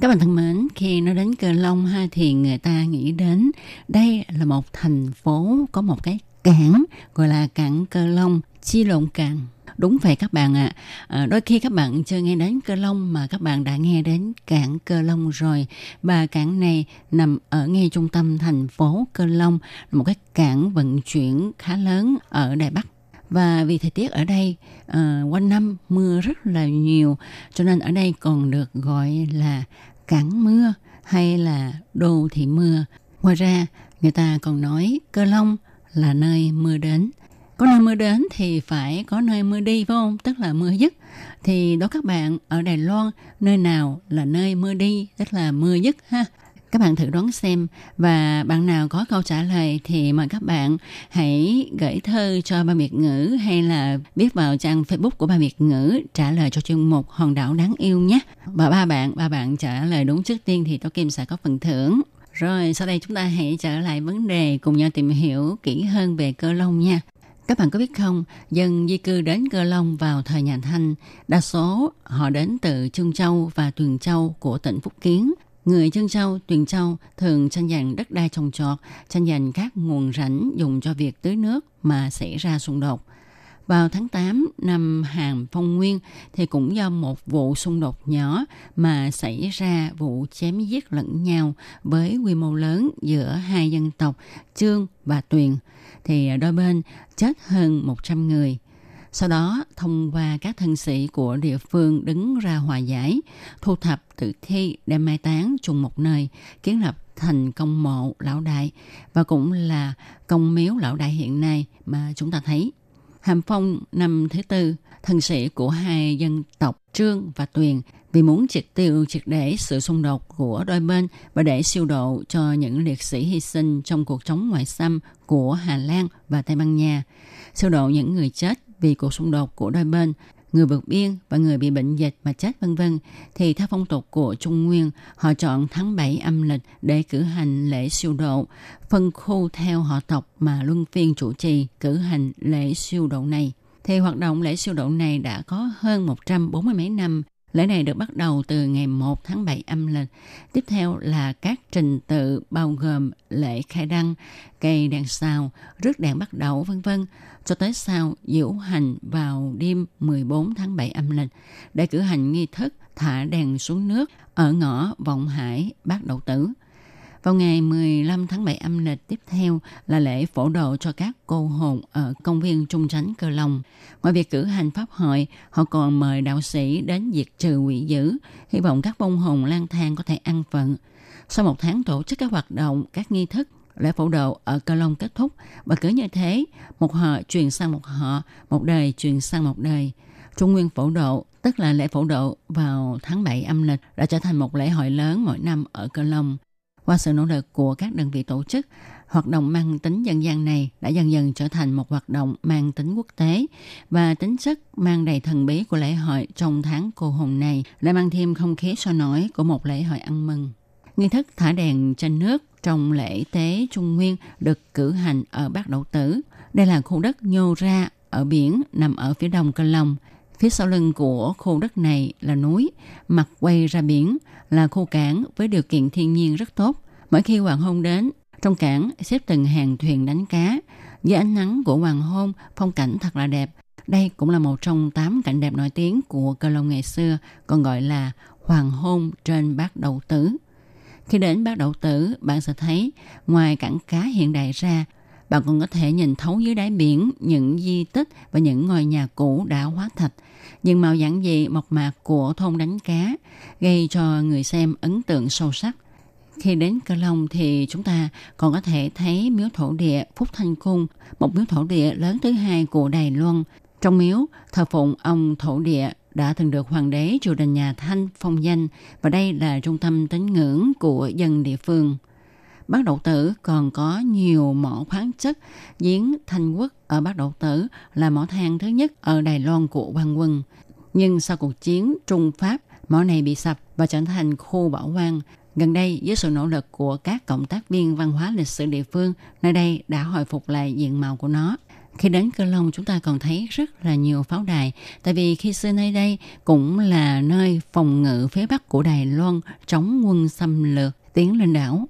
Các bạn thân mến, khi nói đến Cờ Long ha thì người ta nghĩ đến đây là một thành phố có một cái cảng gọi là cảng Cờ Long, Chi Lộn Cảng. Đúng vậy các bạn ạ. À. đôi khi các bạn chưa nghe đến Cơ Long mà các bạn đã nghe đến cảng Cơ Long rồi. Và cảng này nằm ở ngay trung tâm thành phố Cơ Long, một cái cảng vận chuyển khá lớn ở Đài Bắc và vì thời tiết ở đây uh, quanh năm mưa rất là nhiều cho nên ở đây còn được gọi là cảng mưa hay là đô thị mưa. Ngoài ra, người ta còn nói cơ long là nơi mưa đến. Có nơi mưa đến thì phải có nơi mưa đi, phải không? Tức là mưa dứt. Thì đó các bạn, ở đài loan, nơi nào là nơi mưa đi? Tức là mưa dứt ha các bạn thử đoán xem và bạn nào có câu trả lời thì mời các bạn hãy gửi thơ cho ba Việt ngữ hay là viết vào trang Facebook của ba Việt ngữ trả lời cho chuyên mục hòn đảo đáng yêu nhé. Và ba bạn, ba bạn trả lời đúng trước tiên thì tôi Kim sẽ có phần thưởng. Rồi sau đây chúng ta hãy trở lại vấn đề cùng nhau tìm hiểu kỹ hơn về cơ long nha. Các bạn có biết không, dân di cư đến Cơ Long vào thời nhà Thanh, đa số họ đến từ Trương Châu và Tuyền Châu của tỉnh Phúc Kiến. Người chân châu, tuyền châu thường tranh giành đất đai trồng trọt, tranh giành các nguồn rảnh dùng cho việc tưới nước mà xảy ra xung đột. Vào tháng 8 năm hàng Phong Nguyên thì cũng do một vụ xung đột nhỏ mà xảy ra vụ chém giết lẫn nhau với quy mô lớn giữa hai dân tộc Trương và Tuyền thì đôi bên chết hơn 100 người. Sau đó, thông qua các thân sĩ của địa phương đứng ra hòa giải, thu thập tử thi đem mai táng chung một nơi, kiến lập thành công mộ lão đại và cũng là công miếu lão đại hiện nay mà chúng ta thấy. Hàm Phong năm thứ tư, thân sĩ của hai dân tộc Trương và Tuyền vì muốn triệt tiêu triệt để sự xung đột của đôi bên và để siêu độ cho những liệt sĩ hy sinh trong cuộc chống ngoại xâm của Hà Lan và Tây Ban Nha, siêu độ những người chết vì cuộc xung đột của đôi bên, người vượt biên và người bị bệnh dịch mà chết vân vân thì theo phong tục của Trung Nguyên, họ chọn tháng 7 âm lịch để cử hành lễ siêu độ, phân khu theo họ tộc mà luân phiên chủ trì cử hành lễ siêu độ này. Thì hoạt động lễ siêu độ này đã có hơn 140 mấy năm Lễ này được bắt đầu từ ngày 1 tháng 7 âm lịch. Tiếp theo là các trình tự bao gồm lễ khai đăng, cây đèn sao, rước đèn bắt đầu vân vân cho tới sau diễu hành vào đêm 14 tháng 7 âm lịch để cử hành nghi thức thả đèn xuống nước ở ngõ Vọng Hải Bác Đậu Tử. Vào ngày 15 tháng 7 âm lịch tiếp theo là lễ phổ độ cho các cô hồn ở công viên Trung Tránh Cơ Long. Ngoài việc cử hành pháp hội, họ còn mời đạo sĩ đến diệt trừ quỷ dữ, hy vọng các bông hồn lang thang có thể ăn phận. Sau một tháng tổ chức các hoạt động, các nghi thức, lễ phổ độ ở Cơ Long kết thúc và cứ như thế, một họ truyền sang một họ, một đời truyền sang một đời. Trung Nguyên phổ độ, tức là lễ phổ độ vào tháng 7 âm lịch, đã trở thành một lễ hội lớn mỗi năm ở Cơ Long. Qua sự nỗ lực của các đơn vị tổ chức, hoạt động mang tính dân gian này đã dần dần trở thành một hoạt động mang tính quốc tế và tính chất mang đầy thần bí của lễ hội trong tháng cô hồn này lại mang thêm không khí sôi nổi của một lễ hội ăn mừng. Nghi thức thả đèn trên nước trong lễ tế Trung Nguyên được cử hành ở bắc Đậu Tử. Đây là khu đất nhô ra ở biển nằm ở phía đông Cân Long. Phía sau lưng của khu đất này là núi, mặt quay ra biển là khu cảng với điều kiện thiên nhiên rất tốt. Mỗi khi hoàng hôn đến, trong cảng xếp từng hàng thuyền đánh cá. Dưới ánh nắng của hoàng hôn, phong cảnh thật là đẹp. Đây cũng là một trong tám cảnh đẹp nổi tiếng của Cơ Long ngày xưa, còn gọi là hoàng hôn trên bát đậu tử. Khi đến bát đậu tử, bạn sẽ thấy ngoài cảng cá hiện đại ra, bạn còn có thể nhìn thấu dưới đáy biển những di tích và những ngôi nhà cũ đã hóa thạch. Nhưng màu giản dị mộc mạc của thôn đánh cá gây cho người xem ấn tượng sâu sắc. Khi đến Cơ Long thì chúng ta còn có thể thấy miếu thổ địa Phúc Thanh Cung, một miếu thổ địa lớn thứ hai của Đài Loan. Trong miếu, thờ phụng ông thổ địa đã từng được hoàng đế triều đình nhà Thanh phong danh và đây là trung tâm tín ngưỡng của dân địa phương. Bát Đậu Tử còn có nhiều mỏ khoáng chất. Giếng Thanh Quốc ở Bát Đậu Tử là mỏ than thứ nhất ở Đài Loan của quan quân. Nhưng sau cuộc chiến Trung Pháp, mỏ này bị sập và trở thành khu bảo quan. Gần đây, với sự nỗ lực của các cộng tác viên văn hóa lịch sử địa phương, nơi đây đã hồi phục lại diện mạo của nó. Khi đến Cơ Long chúng ta còn thấy rất là nhiều pháo đài, tại vì khi xưa nơi đây cũng là nơi phòng ngự phía bắc của Đài Loan chống quân xâm lược tiến lên đảo.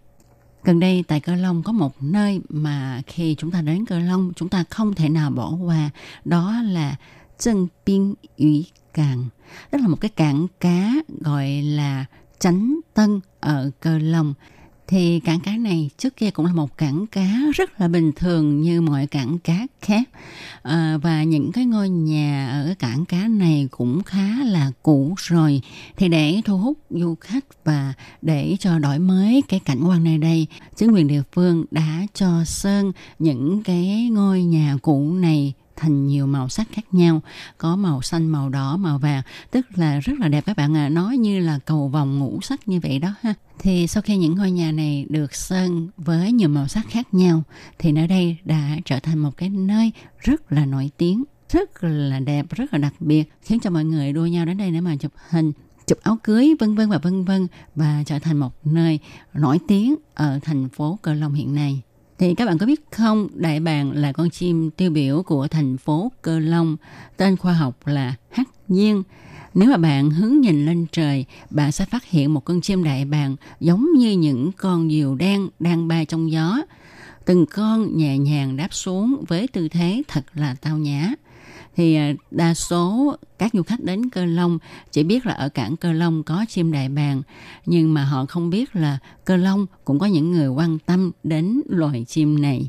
Gần đây tại Cơ Long có một nơi mà khi chúng ta đến Cơ Long chúng ta không thể nào bỏ qua, đó là Trân Biên Ủy Càng. Đó là một cái cảng cá gọi là Chánh Tân ở Cơ Long thì cảng cá này trước kia cũng là một cảng cá rất là bình thường như mọi cảng cá khác. À, và những cái ngôi nhà ở cảng cá này cũng khá là cũ rồi. Thì để thu hút du khách và để cho đổi mới cái cảnh quan nơi đây chính quyền địa phương đã cho sơn những cái ngôi nhà cũ này thành nhiều màu sắc khác nhau, có màu xanh, màu đỏ, màu vàng, tức là rất là đẹp các bạn à nói như là cầu vòng ngũ sắc như vậy đó ha thì sau khi những ngôi nhà này được sơn với nhiều màu sắc khác nhau, thì nơi đây đã trở thành một cái nơi rất là nổi tiếng, rất là đẹp, rất là đặc biệt, khiến cho mọi người đua nhau đến đây để mà chụp hình, chụp áo cưới, vân vân và vân vân, và trở thành một nơi nổi tiếng ở thành phố Cờ Long hiện nay. Thì các bạn có biết không, đại bàng là con chim tiêu biểu của thành phố Cơ Long, tên khoa học là hắc nhiên. Nếu mà bạn hướng nhìn lên trời, bạn sẽ phát hiện một con chim đại bàng giống như những con diều đen đang bay trong gió. Từng con nhẹ nhàng đáp xuống với tư thế thật là tao nhã thì à, đa số các du khách đến Cơ Long chỉ biết là ở cảng Cơ Long có chim đại bàng nhưng mà họ không biết là Cơ Long cũng có những người quan tâm đến loài chim này.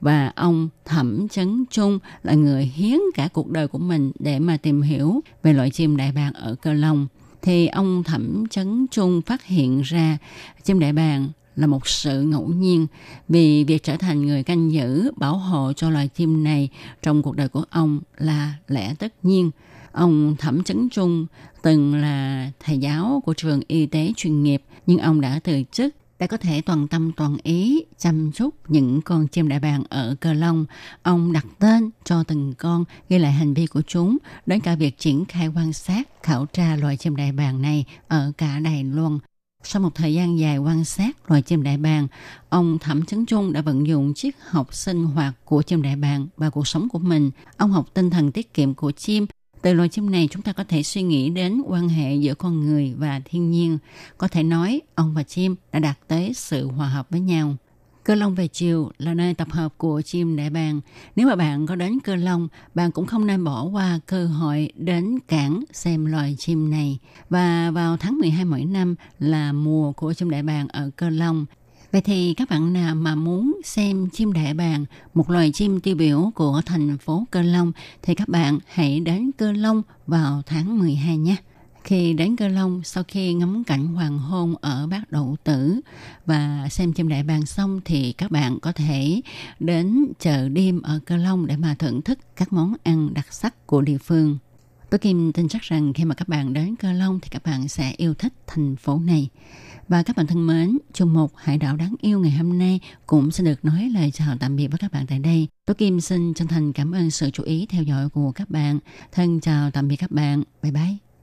Và ông Thẩm Chấn Trung là người hiến cả cuộc đời của mình để mà tìm hiểu về loại chim đại bàng ở Cơ Long. Thì ông Thẩm Chấn Trung phát hiện ra chim đại bàng là một sự ngẫu nhiên vì việc trở thành người canh giữ bảo hộ cho loài chim này trong cuộc đời của ông là lẽ tất nhiên. Ông Thẩm Chấn Trung từng là thầy giáo của trường y tế chuyên nghiệp nhưng ông đã từ chức để có thể toàn tâm toàn ý chăm sóc những con chim đại bàng ở Cờ Long. Ông đặt tên cho từng con, ghi lại hành vi của chúng, đến cả việc triển khai quan sát, khảo tra loài chim đại bàng này ở cả Đài Loan. Sau một thời gian dài quan sát loài chim đại bàng, ông Thẩm Chấn Trung đã vận dụng triết học sinh hoạt của chim đại bàng và cuộc sống của mình. Ông học tinh thần tiết kiệm của chim. Từ loài chim này chúng ta có thể suy nghĩ đến quan hệ giữa con người và thiên nhiên. Có thể nói ông và chim đã đạt tới sự hòa hợp với nhau. Cơ Long về chiều là nơi tập hợp của chim đại bàng. Nếu mà bạn có đến Cơ Long, bạn cũng không nên bỏ qua cơ hội đến cảng xem loài chim này. Và vào tháng 12 mỗi năm là mùa của chim đại bàng ở Cơ Long. Vậy thì các bạn nào mà muốn xem chim đại bàng, một loài chim tiêu biểu của thành phố Cơ Long, thì các bạn hãy đến Cơ Long vào tháng 12 nhé. Khi đến Cơ Long, sau khi ngắm cảnh hoàng hôn ở Bát Đậu Tử và xem chim đại bàng xong thì các bạn có thể đến chợ đêm ở Cơ Long để mà thưởng thức các món ăn đặc sắc của địa phương. Tôi Kim tin chắc rằng khi mà các bạn đến Cơ Long thì các bạn sẽ yêu thích thành phố này. Và các bạn thân mến, chung một hải đảo đáng yêu ngày hôm nay cũng sẽ được nói lời chào tạm biệt với các bạn tại đây. Tôi Kim xin chân thành cảm ơn sự chú ý theo dõi của các bạn. Thân chào tạm biệt các bạn. Bye bye.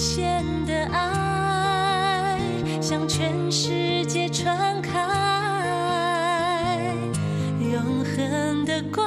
限的爱向全世界传开，永恒的光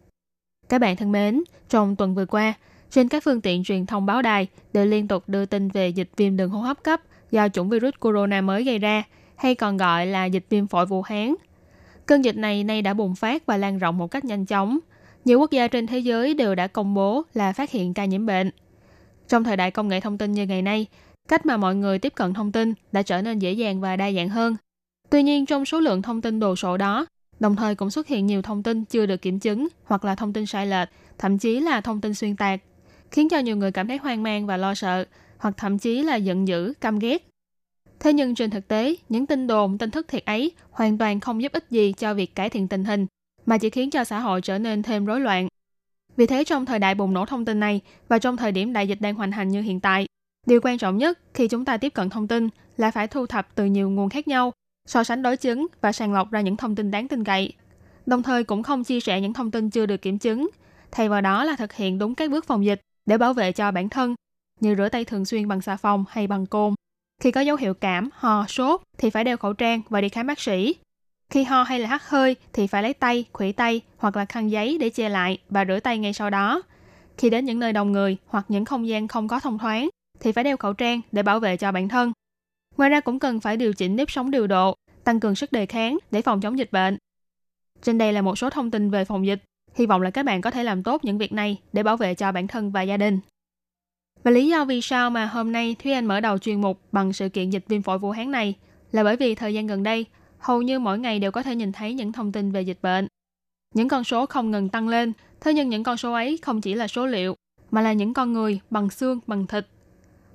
Các bạn thân mến, trong tuần vừa qua, trên các phương tiện truyền thông báo đài đều liên tục đưa tin về dịch viêm đường hô hấp cấp do chủng virus corona mới gây ra, hay còn gọi là dịch viêm phổi Vũ Hán. Cơn dịch này nay đã bùng phát và lan rộng một cách nhanh chóng. Nhiều quốc gia trên thế giới đều đã công bố là phát hiện ca nhiễm bệnh. Trong thời đại công nghệ thông tin như ngày nay, cách mà mọi người tiếp cận thông tin đã trở nên dễ dàng và đa dạng hơn. Tuy nhiên, trong số lượng thông tin đồ sộ đó, đồng thời cũng xuất hiện nhiều thông tin chưa được kiểm chứng hoặc là thông tin sai lệch, thậm chí là thông tin xuyên tạc, khiến cho nhiều người cảm thấy hoang mang và lo sợ, hoặc thậm chí là giận dữ, căm ghét. Thế nhưng trên thực tế, những tin đồn, tin thất thiệt ấy hoàn toàn không giúp ích gì cho việc cải thiện tình hình, mà chỉ khiến cho xã hội trở nên thêm rối loạn. Vì thế trong thời đại bùng nổ thông tin này và trong thời điểm đại dịch đang hoành hành như hiện tại, điều quan trọng nhất khi chúng ta tiếp cận thông tin là phải thu thập từ nhiều nguồn khác nhau, so sánh đối chứng và sàng lọc ra những thông tin đáng tin cậy. Đồng thời cũng không chia sẻ những thông tin chưa được kiểm chứng, thay vào đó là thực hiện đúng các bước phòng dịch để bảo vệ cho bản thân, như rửa tay thường xuyên bằng xà phòng hay bằng cồn. Khi có dấu hiệu cảm, ho, sốt thì phải đeo khẩu trang và đi khám bác sĩ. Khi ho hay là hắt hơi thì phải lấy tay, khuỷu tay hoặc là khăn giấy để che lại và rửa tay ngay sau đó. Khi đến những nơi đông người hoặc những không gian không có thông thoáng thì phải đeo khẩu trang để bảo vệ cho bản thân. Ngoài ra cũng cần phải điều chỉnh nếp sống điều độ, tăng cường sức đề kháng để phòng chống dịch bệnh. Trên đây là một số thông tin về phòng dịch. Hy vọng là các bạn có thể làm tốt những việc này để bảo vệ cho bản thân và gia đình. Và lý do vì sao mà hôm nay Thúy Anh mở đầu chuyên mục bằng sự kiện dịch viêm phổi Vũ Hán này là bởi vì thời gian gần đây, hầu như mỗi ngày đều có thể nhìn thấy những thông tin về dịch bệnh. Những con số không ngừng tăng lên, thế nhưng những con số ấy không chỉ là số liệu, mà là những con người bằng xương, bằng thịt.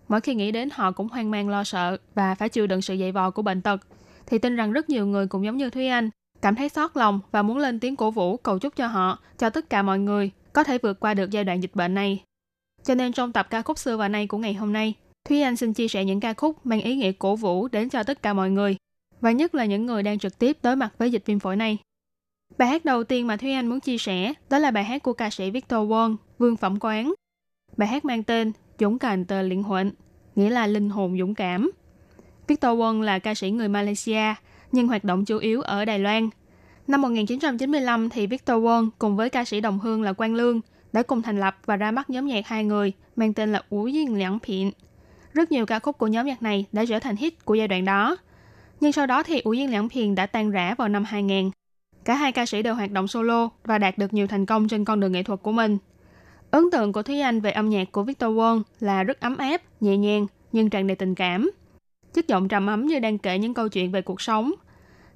Mỗi khi nghĩ đến họ cũng hoang mang lo sợ và phải chịu đựng sự dày vò của bệnh tật, thì tin rằng rất nhiều người cũng giống như Thúy Anh, cảm thấy xót lòng và muốn lên tiếng cổ vũ cầu chúc cho họ, cho tất cả mọi người có thể vượt qua được giai đoạn dịch bệnh này. Cho nên trong tập ca khúc xưa và nay của ngày hôm nay, Thúy Anh xin chia sẻ những ca khúc mang ý nghĩa cổ vũ đến cho tất cả mọi người, và nhất là những người đang trực tiếp đối mặt với dịch viêm phổi này. Bài hát đầu tiên mà Thúy Anh muốn chia sẻ đó là bài hát của ca sĩ Victor Wong, Vương Phẩm Quán. Bài hát mang tên Dũng cảm tờ Liên huệnh, nghĩa là linh hồn dũng cảm. Victor Wong là ca sĩ người Malaysia, nhưng hoạt động chủ yếu ở Đài Loan. Năm 1995 thì Victor Wong cùng với ca sĩ đồng hương là Quang Lương đã cùng thành lập và ra mắt nhóm nhạc hai người mang tên là Ú Duyên Lãng Phiện. Rất nhiều ca khúc của nhóm nhạc này đã trở thành hit của giai đoạn đó. Nhưng sau đó thì Ú Duyên Lãng Phiện đã tan rã vào năm 2000. Cả hai ca sĩ đều hoạt động solo và đạt được nhiều thành công trên con đường nghệ thuật của mình. Ấn tượng của Thúy Anh về âm nhạc của Victor Wong là rất ấm áp, nhẹ nhàng nhưng tràn đầy tình cảm. Chất giọng trầm ấm như đang kể những câu chuyện về cuộc sống.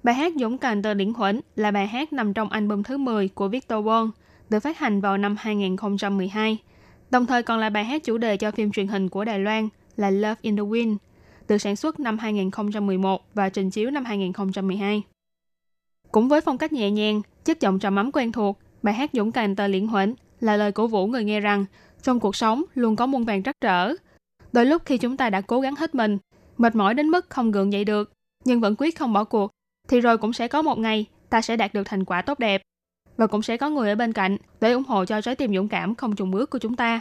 Bài hát Dũng cảm tờ điển huẩn là bài hát nằm trong album thứ 10 của Victor Wong, được phát hành vào năm 2012. Đồng thời còn là bài hát chủ đề cho phim truyền hình của Đài Loan là Love in the Wind, được sản xuất năm 2011 và trình chiếu năm 2012. Cũng với phong cách nhẹ nhàng, chất giọng trầm ấm quen thuộc, bài hát Dũng cảm tờ liễn huẩn là lời cổ vũ người nghe rằng trong cuộc sống luôn có muôn vàng trắc trở. Đôi lúc khi chúng ta đã cố gắng hết mình, mệt mỏi đến mức không gượng dậy được, nhưng vẫn quyết không bỏ cuộc, thì rồi cũng sẽ có một ngày ta sẽ đạt được thành quả tốt đẹp và cũng sẽ có người ở bên cạnh để ủng hộ cho trái tim dũng cảm không trùng bước của chúng ta.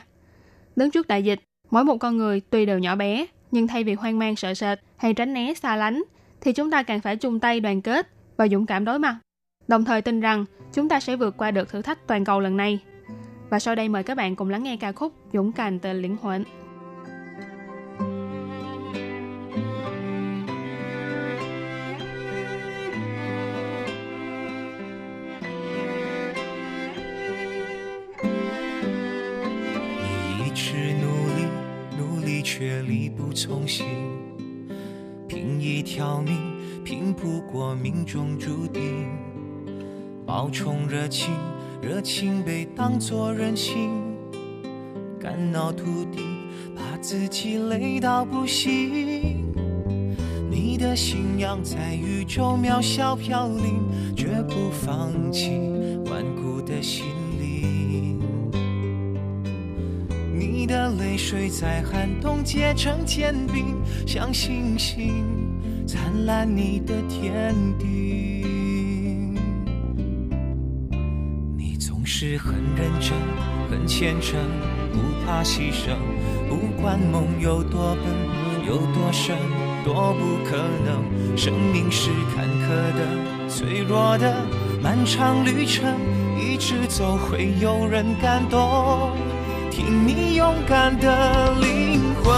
Đứng trước đại dịch, mỗi một con người tuy đều nhỏ bé, nhưng thay vì hoang mang sợ sệt hay tránh né xa lánh, thì chúng ta càng phải chung tay đoàn kết và dũng cảm đối mặt. Đồng thời tin rằng chúng ta sẽ vượt qua được thử thách toàn cầu lần này. Và sau đây mời các bạn cùng lắng nghe ca khúc Dũng cảm từ lĩnh huấn. 力不从心，拼一条命，拼不过命中注定。冒充热情，热情被当作任性，肝脑涂地，把自己累到不行。你的信仰在宇宙渺小飘零，绝不放弃泪水在寒冬结成坚冰，像星星灿烂你的天地。你总是很认真，很虔诚，不怕牺牲，不管梦有多笨，有多深，多不可能。生命是坎坷的，脆弱的，漫长旅程，一直走会有人感动。听你勇敢的灵魂。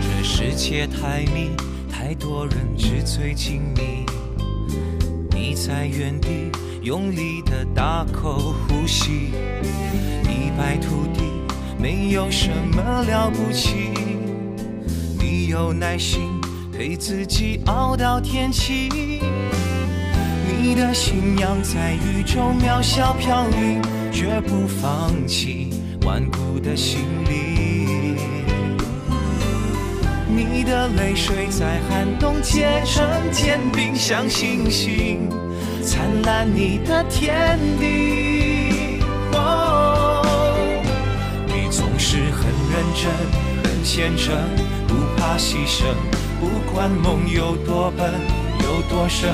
这世界太密，太多人纸醉金迷。你在原地用力的大口呼吸，一败涂地，没有什么了不起。你有耐心。陪自己熬到天晴，你的信仰在宇宙渺小飘零，绝不放弃顽固的心灵。你的泪水在寒冬结成坚冰，像星星灿烂你的天地。你总是很认真，很虔诚，不怕牺牲。不管梦有多笨，有多深，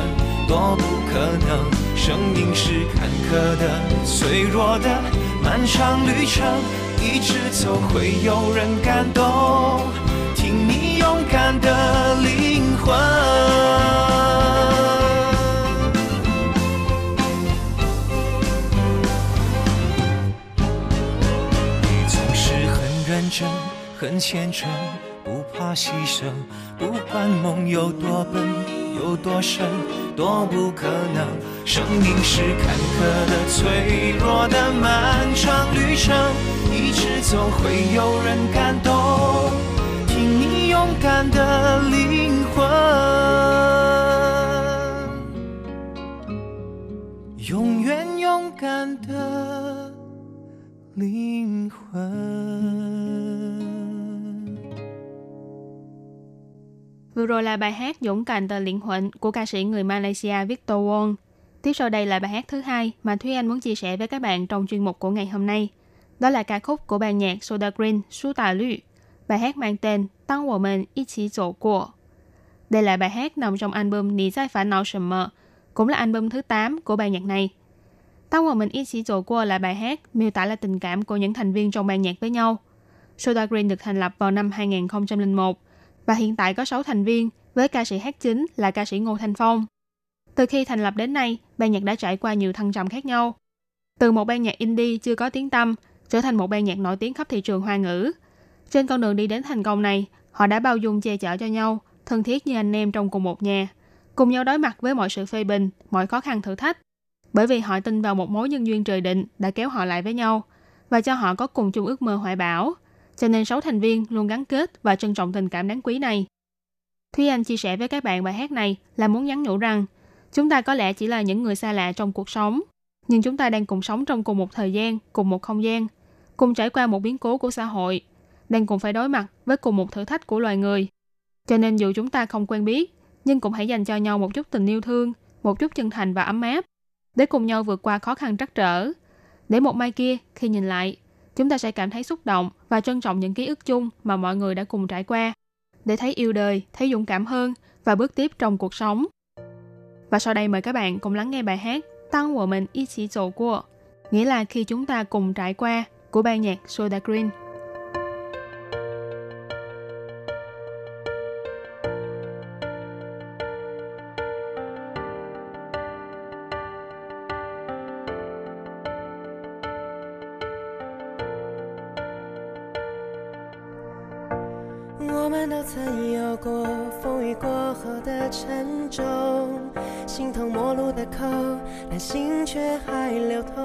多不可能。生命是坎坷的，脆弱的，漫长旅程，一直走会有人感动。听你勇敢的灵魂。你总是很认真，很虔诚。不怕牺牲，不管梦有多笨，有多深，多不可能。生命是坎坷的，脆弱的，漫长旅程，一直走会有人感动。听你勇敢的灵魂，永远勇敢的灵魂。Vừa rồi là bài hát Dũng cảm tờ Liên huệnh của ca sĩ người Malaysia Victor Wong. Tiếp sau đây là bài hát thứ hai mà Thúy Anh muốn chia sẻ với các bạn trong chuyên mục của ngày hôm nay. Đó là ca khúc của ban nhạc Soda Green Su Tà Lü. Bài hát mang tên Tăng Wo Men Yi Qi Zổ Của. Đây là bài hát nằm trong album Nì Giai Phá Nào Sầm Mờ, cũng là album thứ 8 của ban nhạc này. Tăng Wo Men Yi Qi Zổ Của là bài hát miêu tả là tình cảm của những thành viên trong ban nhạc với nhau. Soda Green được thành lập vào năm 2001 và hiện tại có 6 thành viên với ca sĩ hát chính là ca sĩ Ngô Thanh Phong. Từ khi thành lập đến nay, ban nhạc đã trải qua nhiều thăng trầm khác nhau. Từ một ban nhạc indie chưa có tiếng tăm trở thành một ban nhạc nổi tiếng khắp thị trường hoa ngữ. Trên con đường đi đến thành công này, họ đã bao dung che chở cho nhau, thân thiết như anh em trong cùng một nhà, cùng nhau đối mặt với mọi sự phê bình, mọi khó khăn thử thách. Bởi vì họ tin vào một mối nhân duyên trời định đã kéo họ lại với nhau và cho họ có cùng chung ước mơ hoài bão – cho nên sáu thành viên luôn gắn kết và trân trọng tình cảm đáng quý này. Thúy Anh chia sẻ với các bạn bài hát này là muốn nhắn nhủ rằng chúng ta có lẽ chỉ là những người xa lạ trong cuộc sống, nhưng chúng ta đang cùng sống trong cùng một thời gian, cùng một không gian, cùng trải qua một biến cố của xã hội, đang cùng phải đối mặt với cùng một thử thách của loài người. Cho nên dù chúng ta không quen biết, nhưng cũng hãy dành cho nhau một chút tình yêu thương, một chút chân thành và ấm áp, để cùng nhau vượt qua khó khăn trắc trở. Để một mai kia, khi nhìn lại, chúng ta sẽ cảm thấy xúc động và trân trọng những ký ức chung mà mọi người đã cùng trải qua để thấy yêu đời, thấy dũng cảm hơn và bước tiếp trong cuộc sống. Và sau đây mời các bạn cùng lắng nghe bài hát Tăng của mình ý chỉ của, nghĩa là khi chúng ta cùng trải qua của ban nhạc Soda Green. 但心却还流通。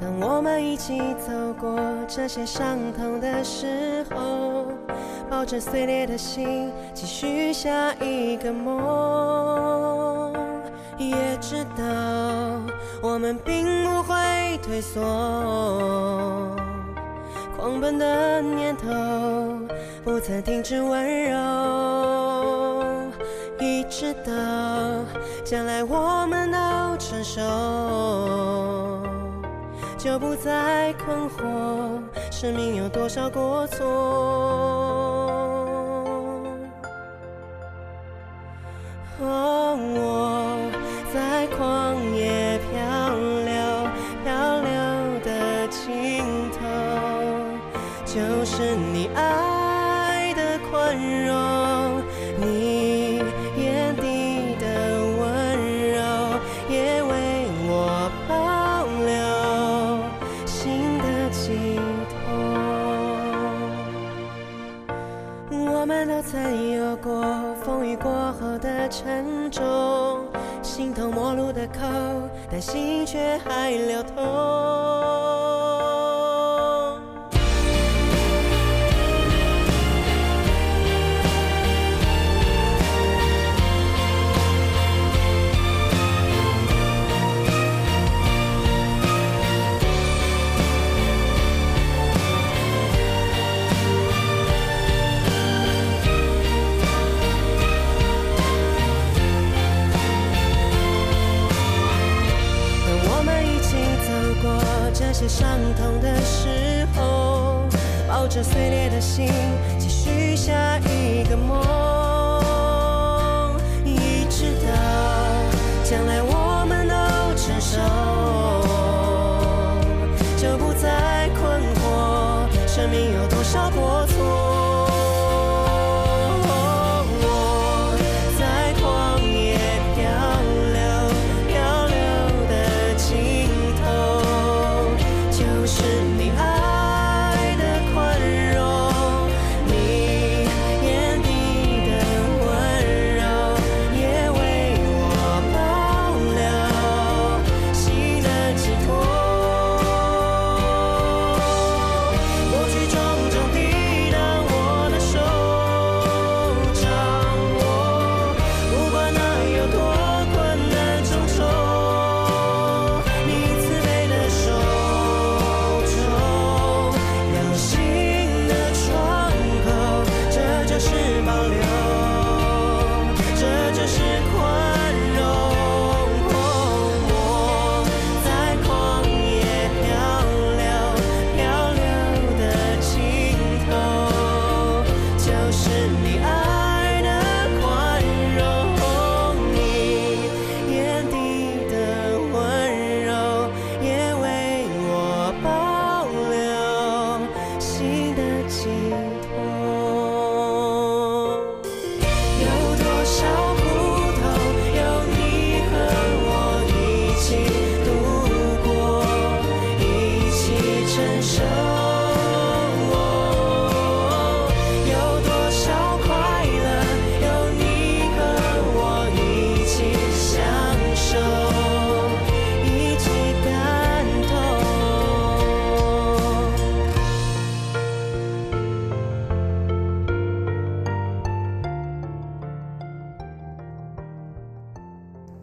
当我们一起走过这些伤痛的时候，抱着碎裂的心，继续下一个梦，也知道我们并不会退缩。狂奔的念头，不曾停止温柔，一直到将来我们都成熟，就不再困惑，生命有多少过错。哦，我在旷野的口，但心却还流通。这碎裂的心，继续下一个梦，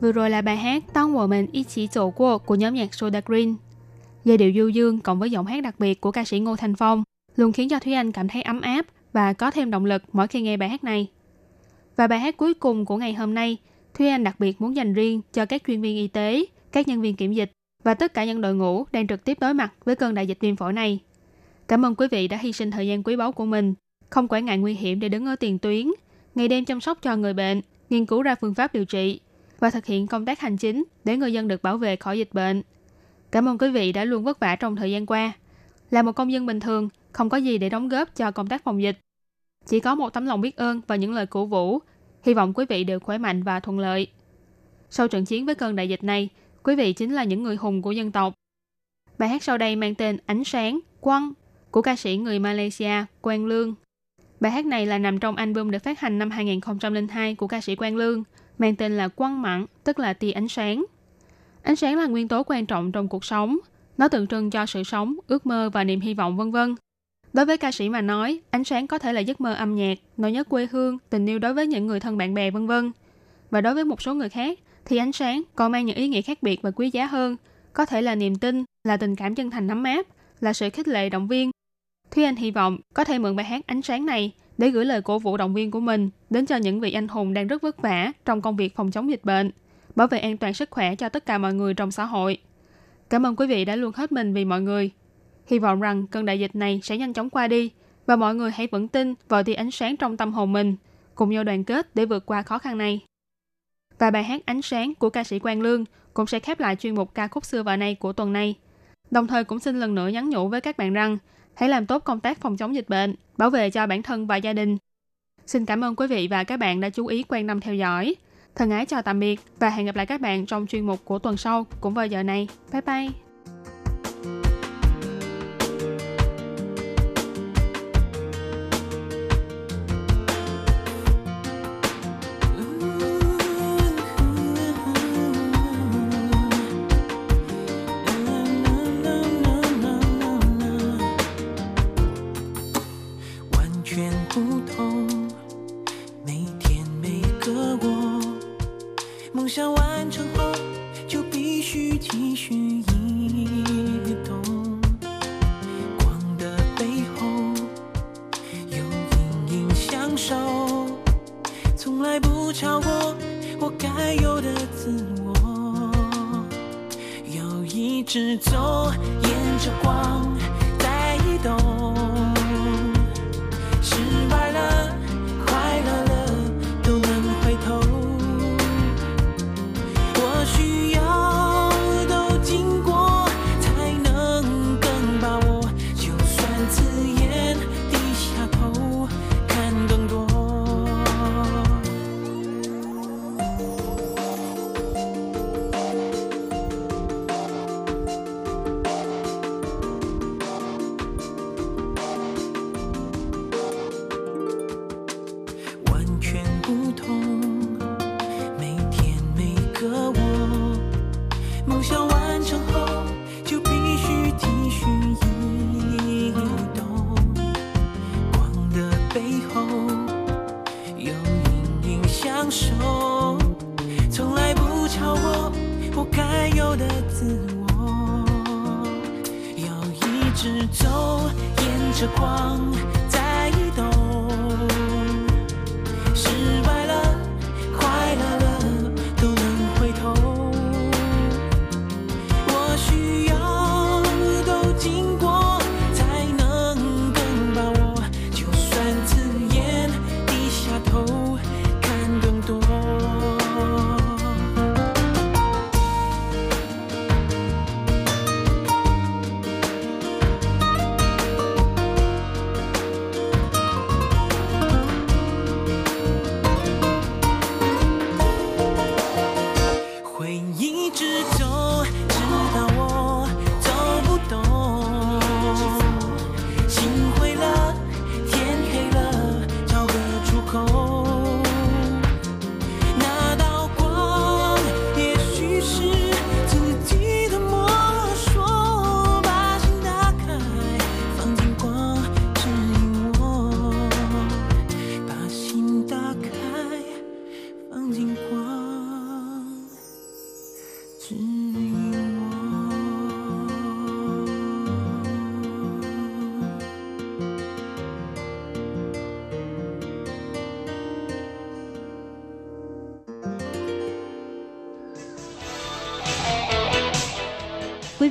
Vừa rồi là bài hát Tông Wo mình Ý chỉ tổ quốc của nhóm nhạc Soda Green. Giai điệu du dương cộng với giọng hát đặc biệt của ca sĩ Ngô Thành Phong luôn khiến cho Thúy Anh cảm thấy ấm áp và có thêm động lực mỗi khi nghe bài hát này. Và bài hát cuối cùng của ngày hôm nay, Thúy Anh đặc biệt muốn dành riêng cho các chuyên viên y tế, các nhân viên kiểm dịch và tất cả những đội ngũ đang trực tiếp đối mặt với cơn đại dịch viêm phổi này. Cảm ơn quý vị đã hy sinh thời gian quý báu của mình, không quản ngại nguy hiểm để đứng ở tiền tuyến, ngày đêm chăm sóc cho người bệnh, nghiên cứu ra phương pháp điều trị và thực hiện công tác hành chính để người dân được bảo vệ khỏi dịch bệnh. Cảm ơn quý vị đã luôn vất vả trong thời gian qua. Là một công dân bình thường, không có gì để đóng góp cho công tác phòng dịch. Chỉ có một tấm lòng biết ơn và những lời cổ vũ. Hy vọng quý vị đều khỏe mạnh và thuận lợi. Sau trận chiến với cơn đại dịch này, quý vị chính là những người hùng của dân tộc. Bài hát sau đây mang tên Ánh sáng, Quang của ca sĩ người Malaysia Quang Lương. Bài hát này là nằm trong album được phát hành năm 2002 của ca sĩ Quang Lương, mang tên là Quang Mặn, tức là tia ánh sáng. Ánh sáng là nguyên tố quan trọng trong cuộc sống. Nó tượng trưng cho sự sống, ước mơ và niềm hy vọng vân vân. Đối với ca sĩ mà nói, ánh sáng có thể là giấc mơ âm nhạc, nỗi nhớ quê hương, tình yêu đối với những người thân bạn bè vân vân. Và đối với một số người khác, thì ánh sáng còn mang những ý nghĩa khác biệt và quý giá hơn, có thể là niềm tin, là tình cảm chân thành nắm áp, là sự khích lệ động viên. Thúy Anh hy vọng có thể mượn bài hát Ánh sáng này để gửi lời cổ vũ động viên của mình đến cho những vị anh hùng đang rất vất vả trong công việc phòng chống dịch bệnh, bảo vệ an toàn sức khỏe cho tất cả mọi người trong xã hội. Cảm ơn quý vị đã luôn hết mình vì mọi người. Hy vọng rằng cơn đại dịch này sẽ nhanh chóng qua đi và mọi người hãy vững tin vào tia ánh sáng trong tâm hồn mình, cùng nhau đoàn kết để vượt qua khó khăn này. Và bài hát Ánh sáng của ca sĩ Quang Lương cũng sẽ khép lại chuyên mục ca khúc xưa và nay của tuần này. Đồng thời cũng xin lần nữa nhắn nhủ với các bạn rằng hãy làm tốt công tác phòng chống dịch bệnh, bảo vệ cho bản thân và gia đình. Xin cảm ơn quý vị và các bạn đã chú ý quan tâm theo dõi. Thân ái chào tạm biệt và hẹn gặp lại các bạn trong chuyên mục của tuần sau, cũng vào giờ này. Bye bye! Quý